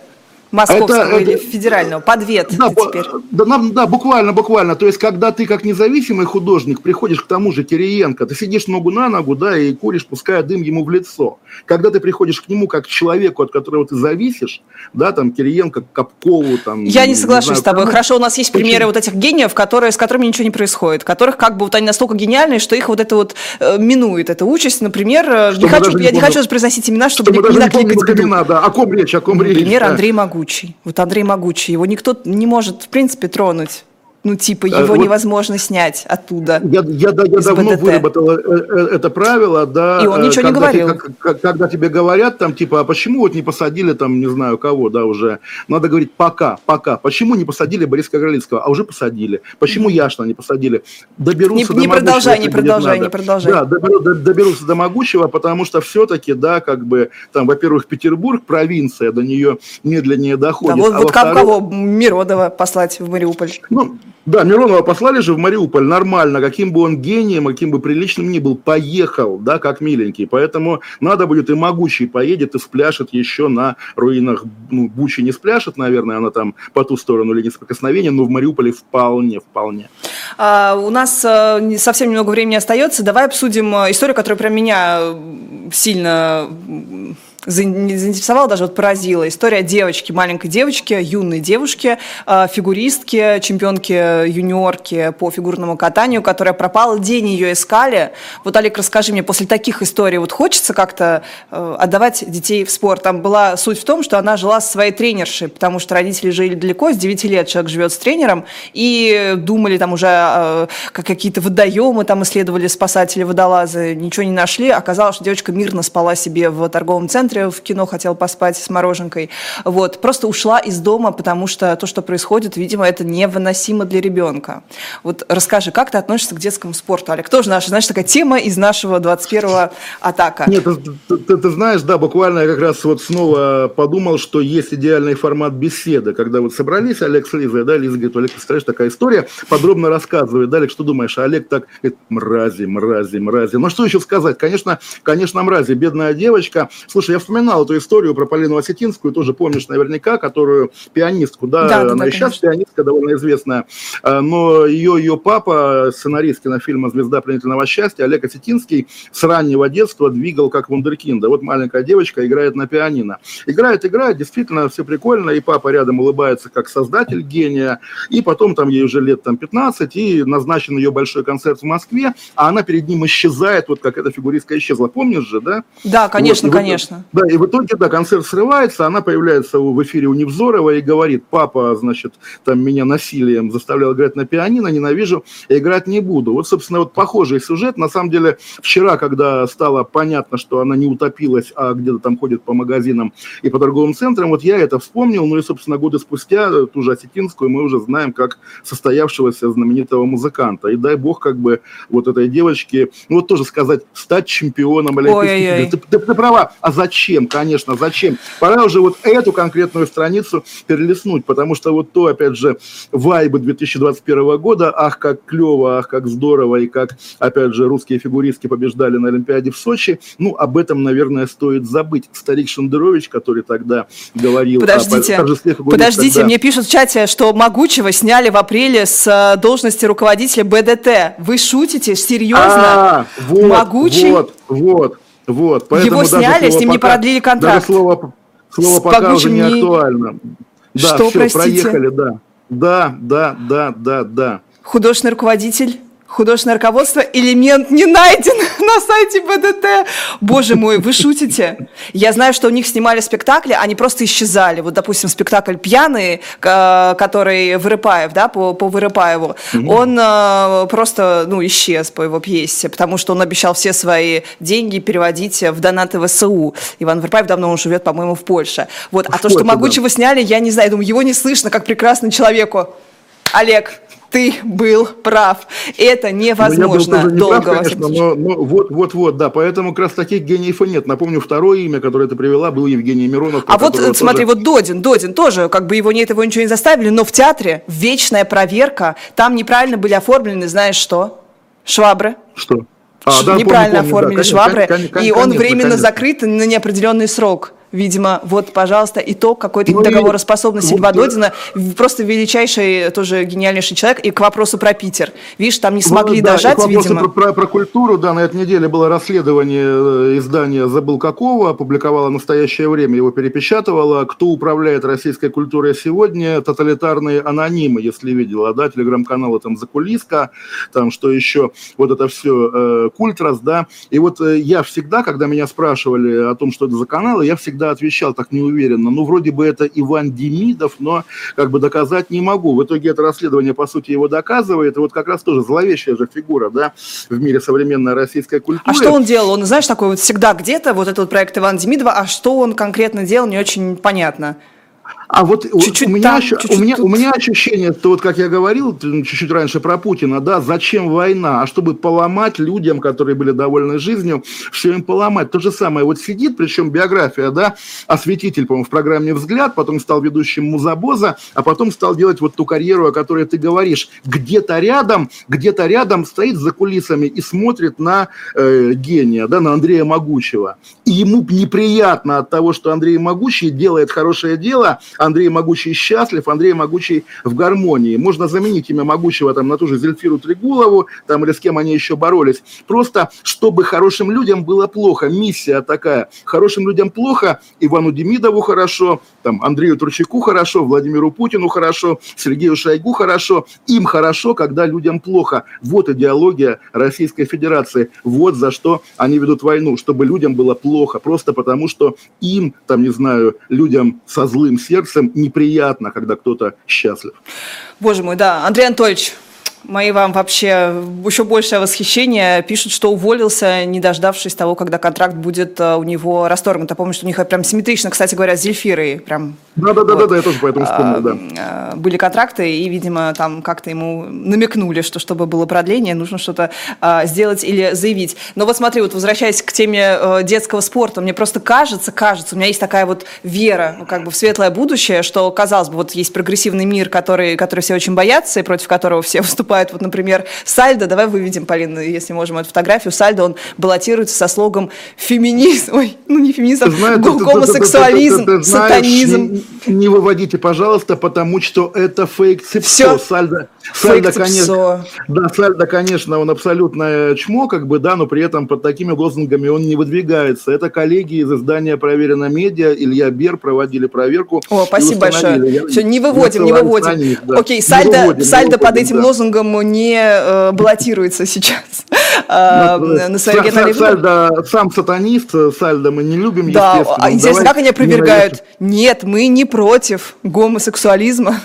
московского это, или это, федерального, подвет
да, теперь. Да, да, буквально, буквально. То есть, когда ты как независимый художник приходишь к тому же Кириенко, ты сидишь ногу на ногу, да, и куришь, пуская дым ему в лицо. Когда ты приходишь к нему как к человеку, от которого ты зависишь, да, там, Кириенко, Капкову, там...
Я не соглашусь не знаю, с тобой. Хорошо, у нас есть Почему? примеры вот этих гениев, которые, с которыми ничего не происходит, которых как бы вот они настолько гениальные, что их вот это вот э, минует, эта участь. Например, э, не хочу, я не, не хочу произносить имена, чтобы
что не, не накликать имена, да. О ком речь, о ком речь.
Например, да. Андрей Могу могучий. Вот Андрей могучий. Его никто не может, в принципе, тронуть. Ну, типа, его вот невозможно снять оттуда.
Я, я, я, давно БДТ. выработал э, э, это правило, да.
И он ничего не говорил.
Ты, как, когда тебе говорят, там, типа, а почему вот не посадили, там, не знаю кого, да, уже. Надо говорить пока, пока. Почему не посадили Бориса Кагарлицкого? А уже посадили. Почему Яшина не посадили?
Доберутся не, не до продолжай, не продолжай, не продолжай.
Да, доберу, доберутся до могучего, потому что все-таки, да, как бы, там, во-первых, Петербург, провинция, до нее медленнее доходит. Да,
вот, а вот как кого? Миродова послать в Мариуполь?
Ну, да, Миронова послали же в Мариуполь нормально, каким бы он гением, каким бы приличным ни был, поехал, да, как миленький. Поэтому надо будет и могучий поедет и спляшет еще на руинах, ну, Бучи не спляшет, наверное, она там по ту сторону линии соприкосновения, но в Мариуполе вполне, вполне.
А, у нас а, совсем немного времени остается. Давай обсудим э, историю, которая прям меня э, сильно заинтересовала, даже вот поразила. История девочки, маленькой девочки, юной девушки, а, фигуристки, чемпионки юниорки по фигурному катанию, которая пропала, день ее искали. Вот, Олег, расскажи мне, после таких историй вот хочется как-то э, отдавать детей в спорт? Там была суть в том, что она жила со своей тренершей, потому что родители жили далеко, с 9 лет человек живет с тренером, и думали там уже э, как какие-то водоемы, там исследовали спасатели, водолазы, ничего не нашли. Оказалось, что девочка мирно спала себе в торговом центре, центре в кино хотела поспать с мороженкой. Вот. Просто ушла из дома, потому что то, что происходит, видимо, это невыносимо для ребенка. Вот расскажи, как ты относишься к детскому спорту, Олег? Тоже наша, знаешь, такая тема из нашего 21-го атака.
Нет, ты, ты, ты, ты знаешь, да, буквально я как раз вот снова подумал, что есть идеальный формат беседы, когда вот собрались Олег с Лизой, да, Лиза говорит, Олег, представляешь, такая история, подробно рассказывает, да, Олег, что думаешь, а Олег так, говорит, мрази, мрази, мрази. Ну, что еще сказать? Конечно, конечно, мрази, бедная девочка. Слушай, я вспоминал эту историю про Полину Осетинскую, тоже помнишь наверняка, которую пианистку, да, да, она да, и сейчас пианистка довольно известная, а, но ее, ее папа, сценарист кинофильма «Звезда пленительного счастья», Олег Осетинский, с раннего детства двигал как вундеркинда. Вот маленькая девочка играет на пианино. Играет, играет, действительно все прикольно, и папа рядом улыбается как создатель гения, и потом там ей уже лет там 15, и назначен ее большой концерт в Москве, а она перед ним исчезает, вот как эта фигуристка исчезла. Помнишь же, да?
Да, конечно, вот, конечно.
Да, и в итоге, да, концерт срывается, она появляется в эфире у Невзорова и говорит, папа, значит, там меня насилием заставлял играть на пианино, ненавижу, играть не буду. Вот, собственно, вот похожий сюжет. На самом деле, вчера, когда стало понятно, что она не утопилась, а где-то там ходит по магазинам и по торговым центрам, вот я это вспомнил, ну и, собственно, годы спустя ту же Осетинскую мы уже знаем как состоявшегося знаменитого музыканта. И дай бог, как бы, вот этой девочке, ну вот тоже сказать, стать чемпионом Олимпийских игр. Ты, ты, ты права, а зачем? Зачем, конечно, зачем? Пора уже вот эту конкретную страницу перелистнуть, потому что вот то, опять же, вайбы 2021 года, ах, как клево, ах, как здорово, и как, опять же, русские фигуристки побеждали на Олимпиаде в Сочи, ну, об этом, наверное, стоит забыть. Старик Шендерович, который тогда говорил
подождите, о Подождите, тогда... мне пишут в чате, что Могучего сняли в апреле с э, должности руководителя БДТ. Вы шутите? Серьезно?
А, вот, Могучий? Вот, вот. Вот,
поэтому Его сняли, с ним пока, не продлили контракт.
Даже слово, слово пока уже не актуально. Да, Что, все, простите? проехали, да. Да, да, да, да, да.
Художественный руководитель Художественное руководство «Элемент не найден» на сайте БДТ. Боже мой, вы шутите? Я знаю, что у них снимали спектакли, они просто исчезали. Вот, допустим, спектакль «Пьяные», который Вырыпаев, да, по, по Вырыпаеву, mm-hmm. он э, просто, ну, исчез по его пьесе, потому что он обещал все свои деньги переводить в донаты ВСУ. Иван Вырыпаев давно он живет, по-моему, в Польше. Вот. А то, что «Могучего» да. сняли, я не знаю, думаю, его не слышно, как прекрасно человеку. Олег, ты был прав. Это невозможно
ну, долго. Прав, конечно, но, но вот, вот, вот, да. Поэтому как раз таких гениев и нет. Напомню, второе имя, которое ты привела, был Евгений Миронов.
А вот смотри, тоже... вот Додин, Додин тоже, как бы его нет, его ничего не заставили, но в театре вечная проверка, там неправильно были оформлены, знаешь что? Швабры.
Что?
А, да, неправильно помню, оформили да, швабры, конечно, конечно, и он конечно, временно конечно. закрыт на неопределенный срок видимо, вот, пожалуйста, итог какой-то ну, договороспособности Льва вот, Додина. Просто величайший, тоже гениальнейший человек. И к вопросу про Питер. Видишь, там не смогли ну, дожать, да, видимо.
Про, про, про культуру, да, на этой неделе было расследование э, издания «Забыл какого», опубликовало «Настоящее время», его перепечатывало. Кто управляет российской культурой сегодня? Тоталитарные анонимы, если видела, да, телеграм-каналы там «Закулиска», там что еще, вот это все, э, «Культрас», да. И вот э, я всегда, когда меня спрашивали о том, что это за каналы, я всегда всегда отвечал так неуверенно, ну, вроде бы это Иван Демидов, но как бы доказать не могу. В итоге это расследование, по сути, его доказывает, и вот как раз тоже зловещая же фигура, да, в мире современной российской культуры.
А что он делал? Он, знаешь, такой вот всегда где-то, вот этот вот проект Ивана Демидова, а что он конкретно делал, не очень понятно.
А вот чуть-чуть у, меня, там, чуть-чуть у, меня, у меня ощущение, что вот как я говорил чуть-чуть раньше про Путина, да, зачем война? А чтобы поломать людям, которые были довольны жизнью, все им поломать. То же самое вот сидит, причем биография, да, осветитель, по-моему, в программе «Взгляд», потом стал ведущим Музабоза, а потом стал делать вот ту карьеру, о которой ты говоришь. Где-то рядом, где-то рядом стоит за кулисами и смотрит на э, гения, да, на Андрея Могучего. И ему неприятно от того, что Андрей Могучий делает хорошее дело, Андрей Могучий счастлив, Андрей Могучий в гармонии. Можно заменить имя Могучего там, на ту же Зельфиру Трегулову, там, или с кем они еще боролись. Просто, чтобы хорошим людям было плохо. Миссия такая. Хорошим людям плохо, Ивану Демидову хорошо, там, Андрею Турчаку хорошо, Владимиру Путину хорошо, Сергею Шойгу хорошо. Им хорошо, когда людям плохо. Вот идеология Российской Федерации. Вот за что они ведут войну, чтобы людям было плохо. Просто потому, что им, там, не знаю, людям со злым сердцем неприятно, когда кто-то счастлив.
Боже мой, да. Андрей Анатольевич, Мои вам вообще еще большее восхищение. Пишут, что уволился, не дождавшись того, когда контракт будет э, у него расторгнут. Я помню, что у них прям симметрично, кстати говоря, с Зельфирой. Прям,
Да-да-да, вот, да, я тоже поэтому вспомнил, да.
А, были контракты, и, видимо, там как-то ему намекнули, что чтобы было продление, нужно что-то сделать или заявить. Но вот смотри, вот возвращаясь к теме детского спорта, мне просто кажется, кажется, у меня есть такая вот вера ну, как бы в светлое будущее, что, казалось бы, вот есть прогрессивный мир, который, который все очень боятся и против которого все выступают выступает, вот, например, Сальдо, давай выведем, Полина, если можем, эту фотографию, Сальдо, он баллотируется со слогом феминизм, ой, ну не феминизм, а гомосексуализм, сатанизм.
Не выводите, пожалуйста, потому что это фейк Все. Сальдо, Сальдо, конечно, да, Сальдо, конечно, он абсолютно чмо, как бы, да, но при этом под такими лозунгами он не выдвигается. Это коллеги из издания «Проверено медиа», Илья Бер проводили проверку.
О, спасибо большое. Я, Все, не выводим, не выводим. Них, да. Окей, Сальдо, выводим, Сальдо под этим да. лозунгом не э, баллотируется сейчас на свои региональные
Сальдо, сам сатанист, Сальдо мы не любим,
да. А интересно, как они опровергают? Нет, мы не против гомосексуализма.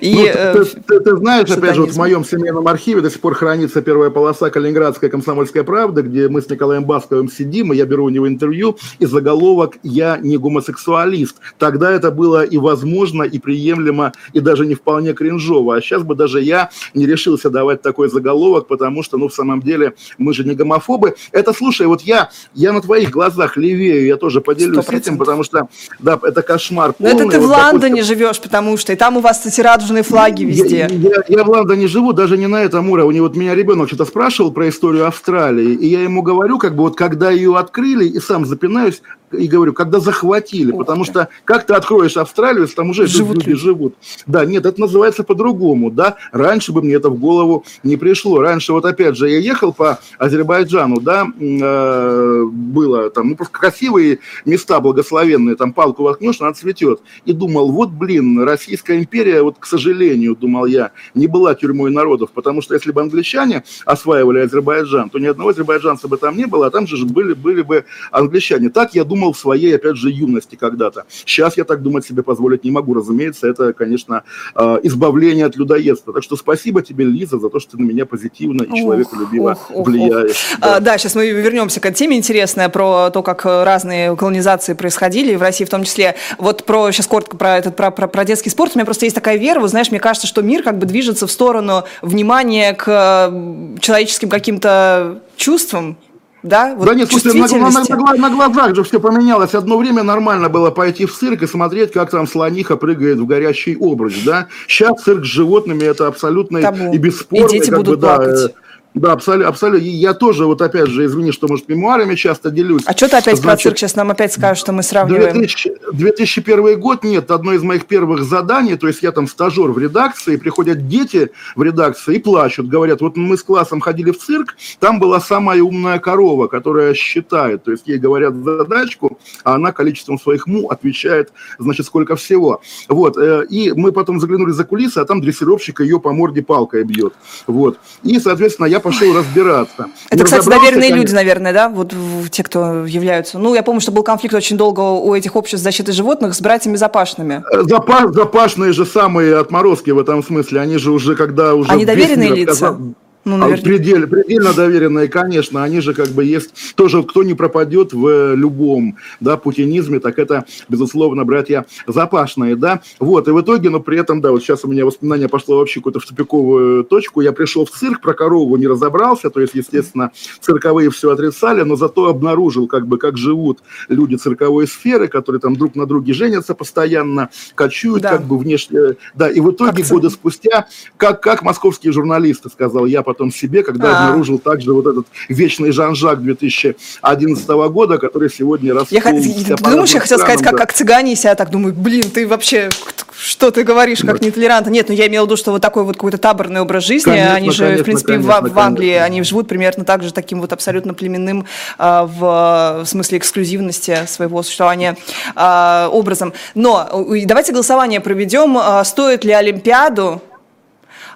И, ну, э, ты, ты, ты знаешь, опять же, вот в моем семейном архиве до сих пор хранится первая полоса Калининградской комсомольской правды, где мы с Николаем Басковым сидим, и я беру у него интервью, и заголовок «Я не гомосексуалист». Тогда это было и возможно, и приемлемо, и даже не вполне кринжово. А сейчас бы даже я не решился давать такой заголовок, потому что, ну, в самом деле, мы же не гомофобы. Это, слушай, вот я, я на твоих глазах левею, я тоже поделюсь 100%. этим, потому что, да, это кошмар.
Но это ты вот в Лондоне такой... живешь, потому что, и там у вас, кстати, радужные флаги везде.
Я, я, я в Лондоне живу, даже не на этом уровне. Вот меня ребенок что-то спрашивал про историю Австралии, и я ему говорю, как бы вот когда ее открыли, и сам запинаюсь, и говорю, когда захватили, Ух потому ты. что как ты откроешь Австралию, там уже живут люди, люди живут. Да, нет, это называется по-другому, да. Раньше бы мне это в голову не пришло. Раньше вот опять же я ехал по Азербайджану, да, э, было там, ну просто красивые места благословенные, там палку воткнешь, она цветет. И думал, вот блин, Российская империя, вот к сожалению, думал я, не была тюрьмой народов, потому что если бы англичане осваивали Азербайджан, то ни одного азербайджанца бы там не было, а там же были, были бы англичане. Так я думал в своей, опять же, юности когда-то. Сейчас я так думать себе позволить не могу, разумеется, это, конечно, э, избавление от людоедства. Так что спасибо тебе, Лиза, за то, что ты на меня позитивно и человеколюбиво влияешь.
Да. А, да, сейчас мы вернемся к теме интересная про то, как разные колонизации происходили в России в том числе. Вот про, сейчас коротко про этот, про, про, про детский спорт. У меня просто есть такая вера, вы знаешь, мне кажется, что мир как бы движется в сторону внимания к человеческим каким-то чувствам, да?
Вот да нет, слушай, на, на, на, на глазах же все поменялось. Одно время нормально было пойти в цирк и смотреть, как там слониха прыгает в горящий обруч, да? Сейчас цирк с животными это абсолютно Табу. и бесспорно. И
дети будут бы, плакать. Да,
да, абсолютно, абсолютно. Я тоже, вот опять же, извини, что, может, мемуарами часто делюсь.
А что ты опять Значит, про цирк сейчас нам опять скажешь, что мы сравниваем?
2000, 2001 год, нет, одно из моих первых заданий, то есть я там стажер в редакции, приходят дети в редакцию и плачут, говорят, вот мы с классом ходили в цирк, там была самая умная корова, которая считает, то есть ей говорят задачку, а она количеством своих му отвечает, значит, сколько всего. Вот, э, и мы потом заглянули за кулисы, а там дрессировщик ее по морде палкой бьет. Вот. И, соответственно, я пошел разбираться.
Это, кстати, доверенные люди, наверное, да? Вот те, кто являются. Ну, я помню, что был конфликт очень долго у этих обществ защиты животных с братьями Запашными.
Э, Запаш, запашные же самые отморозки в этом смысле. Они же уже, когда уже...
Они доверенные лица?
Ну, наверное. Предельно, предельно доверенные, конечно, они же как бы есть. Тоже, кто не пропадет в любом, да, путинизме, так это, безусловно, братья Запашные, да, вот, и в итоге, но при этом, да, вот сейчас у меня воспоминание пошло вообще какую-то в тупиковую точку, я пришел в цирк, про корову не разобрался, то есть, естественно, цирковые все отрицали, но зато обнаружил, как бы, как живут люди цирковой сферы, которые там друг на друге женятся постоянно, кочуют, да. как бы внешне, да, и в итоге как годы спустя, как, как московские журналисты, сказал я, потом себе, когда А-а-а. обнаружил также вот этот вечный Жан-Жак 2011 года, который сегодня
раскол. Я, ты думаешь, я хотел сказать, как, как цыгане себя так думаю, блин, ты вообще, что ты говоришь, как да. нетолерантно. Нет, ну я имел в виду, что вот такой вот какой-то таборный образ жизни, конечно, они же, конечно, в принципе, конечно, в, в Англии, конечно. они живут примерно так же, таким вот абсолютно племенным а, в, в смысле эксклюзивности своего существования а, образом. Но давайте голосование проведем. А, стоит ли Олимпиаду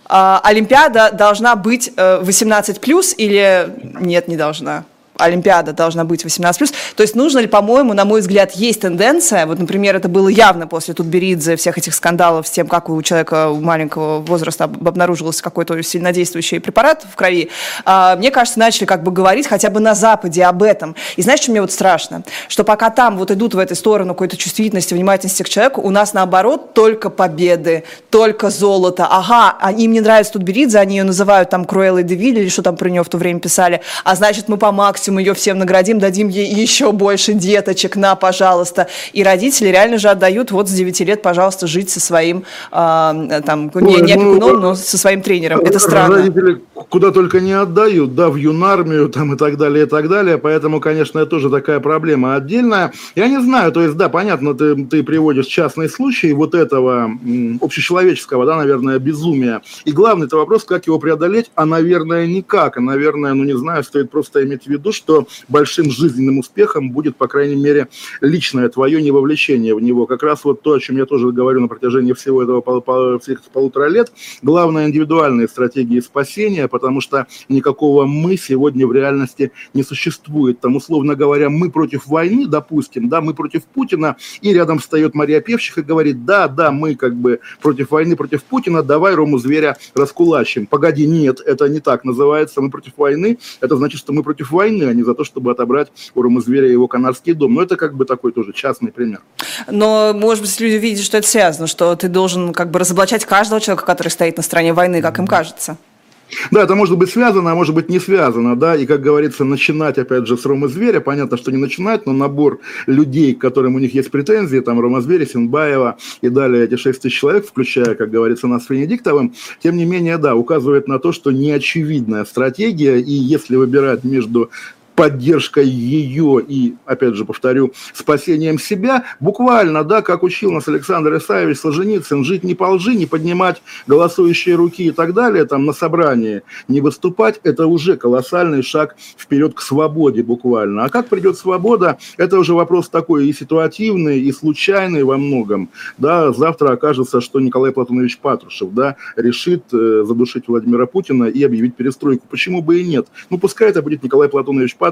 Олимпиада должна быть 18 э, плюс или нет, не должна? Олимпиада должна быть 18+. То есть нужно ли, по-моему, на мой взгляд, есть тенденция, вот, например, это было явно после Тутберидзе, всех этих скандалов с тем, как у человека маленького возраста обнаружился какой-то сильнодействующий препарат в крови, а, мне кажется, начали как бы говорить хотя бы на Западе об этом. И знаешь, что мне вот страшно? Что пока там вот идут в эту сторону какой-то чувствительности, внимательности к человеку, у нас наоборот только победы, только золото. Ага, а им не нравится Тутберидзе, они ее называют там Круэллой Девиль или что там про нее в то время писали, а значит мы по максимуму максимум ее всем наградим, дадим ей еще больше деточек, на, пожалуйста. И родители реально же отдают вот с 9 лет, пожалуйста, жить со своим, э, там, не, не ну, опекуном, ну, но со своим тренером. Это странно.
Родители куда только не отдают, да, в юнармию там и так далее, и так далее. Поэтому, конечно, это тоже такая проблема отдельная. Я не знаю, то есть, да, понятно, ты, ты приводишь частный случай вот этого общечеловеческого, да, наверное, безумия. И главный это вопрос, как его преодолеть, а, наверное, никак. А, наверное, ну, не знаю, стоит просто иметь в виду, что большим жизненным успехом будет, по крайней мере, личное твое невовлечение в него. Как раз вот то, о чем я тоже говорю на протяжении всего этого пол, пол, всех полутора лет. Главное, индивидуальные стратегии спасения, потому что никакого «мы» сегодня в реальности не существует. Там, условно говоря, мы против войны, допустим, да, мы против Путина, и рядом встает Мария Певчих и говорит, да, да, мы как бы против войны, против Путина, давай Рому Зверя раскулачим. Погоди, нет, это не так называется, мы против войны, это значит, что мы против войны, а не за то, чтобы отобрать у Рома Зверя его канарский дом. Но это как бы такой тоже частный пример.
Но, может быть, люди видят, что это связано, что ты должен как бы разоблачать каждого человека, который стоит на стороне войны, как им кажется.
Да, это может быть связано, а может быть не связано, да, и, как говорится, начинать, опять же, с Рома Зверя, понятно, что не начинать, но набор людей, к которым у них есть претензии, там Рома Зверя, Синбаева и далее эти 6 тысяч человек, включая, как говорится, нас с Венедиктовым, тем не менее, да, указывает на то, что неочевидная стратегия, и если выбирать между поддержкой ее и, опять же, повторю, спасением себя, буквально, да, как учил нас Александр Исаевич Солженицын, жить не по лжи, не поднимать голосующие руки и так далее, там, на собрании, не выступать, это уже колоссальный шаг вперед к свободе буквально. А как придет свобода, это уже вопрос такой и ситуативный, и случайный во многом, да, завтра окажется, что Николай Платонович Патрушев, да, решит э, задушить Владимира Путина и объявить перестройку. Почему бы и нет? Ну, пускай это будет Николай Платонович Патрушев,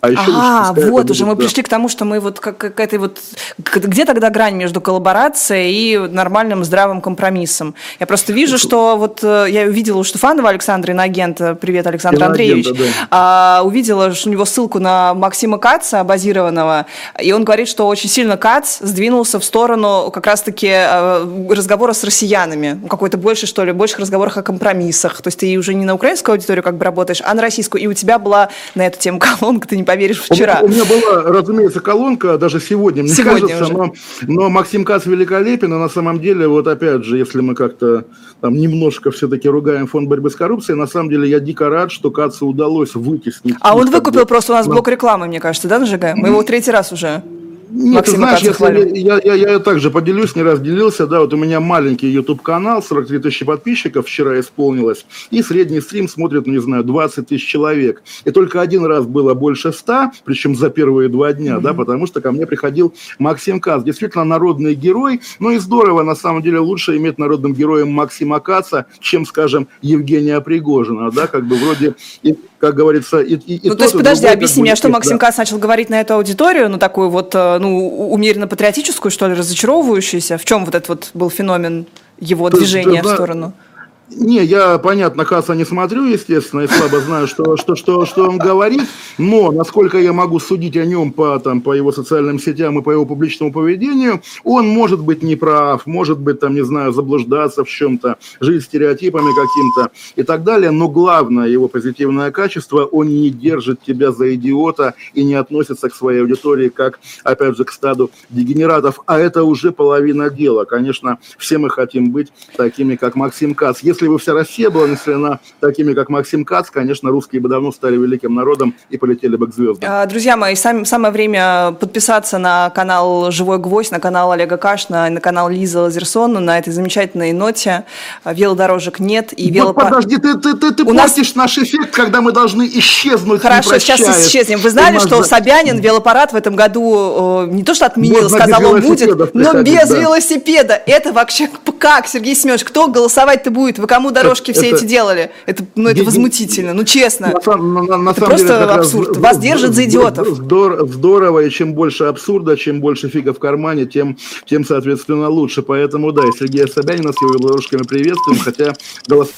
а еще
а, вот уже будет, мы да. пришли к тому, что мы вот как, к этой вот... Где тогда грань между коллаборацией и нормальным здравым компромиссом? Я просто вижу, что вот э, я увидела у Штефанова Александра Иноагента, привет, Александр Андреевич, да. а, увидела у него ссылку на Максима Каца, базированного, и он говорит, что очень сильно Кац сдвинулся в сторону как раз-таки э, разговора с россиянами, какой-то больше, что ли, больших разговорах о компромиссах. То есть ты уже не на украинскую аудиторию как бы работаешь, а на российскую. И у тебя была на эту тему колонка, ты не поверишь, вчера.
У меня, у меня была, разумеется, колонка даже сегодня, мне сегодня кажется, но, но Максим Кац великолепен, и на самом деле, вот опять же, если мы как-то там немножко все-таки ругаем фонд борьбы с коррупцией, на самом деле я дико рад, что Кацу удалось вытеснить.
А он выкупил бы, просто у нас блок рекламы, мне кажется, да, на ЖГ? Мы его третий раз уже.
Нет, Максима ты знаешь, если я, я, я, я также поделюсь, не раз делился, да, вот у меня маленький YouTube-канал, 43 тысячи подписчиков вчера исполнилось, и средний стрим смотрит, ну, не знаю, 20 тысяч человек. И только один раз было больше 100, причем за первые два дня, mm-hmm. да, потому что ко мне приходил Максим Кац, действительно народный герой, ну и здорово, на самом деле, лучше иметь народным героем Максима Каца, чем, скажем, Евгения Пригожина, да, как бы вроде как говорится, и, и,
и Ну, то есть, подожди, объясни мне, а что Максим да. Кац начал говорить на эту аудиторию, ну, такую вот, э, ну, умеренно патриотическую, что ли, разочаровывающуюся? В чем вот этот вот был феномен его движения да, в сторону?
Не, я, понятно, Касса не смотрю, естественно, и слабо знаю, что, что, что, что он говорит, но насколько я могу судить о нем по, там, по его социальным сетям и по его публичному поведению, он может быть неправ, может быть, там, не знаю, заблуждаться в чем-то, жить стереотипами каким-то и так далее, но главное его позитивное качество, он не держит тебя за идиота и не относится к своей аудитории как, опять же, к стаду дегенератов, а это уже половина дела. Конечно, все мы хотим быть такими, как Максим Кац если бы вся Россия была населена такими, как Максим Кац, конечно, русские бы давно стали великим народом и полетели бы к звездам.
А, друзья мои, сам, самое время подписаться на канал «Живой гвоздь», на канал Олега Кашна, на канал Лизы Лазерсон на этой замечательной ноте. Велодорожек нет и велопарк...
Вот подожди, ты, ты, ты, ты У портишь нас... наш эффект, когда мы должны исчезнуть,
Хорошо, сейчас исчезнем. Вы знали, что за... Собянин велопарад в этом году э, не то что отменил, Можно сказал, он будет, но без да. велосипеда. Это вообще как, Сергей Семенович, кто голосовать-то будет? Вы кому дорожки это, все это, эти делали? Это, ну, это возмутительно, ну, честно. На, на, на это самом просто деле, абсурд. Вас держат за идиотов.
Здорово, здорово, и чем больше абсурда, чем больше фига в кармане, тем, тем соответственно, лучше. Поэтому, да, Сергея Собянина с его дорожками приветствуем, хотя голос...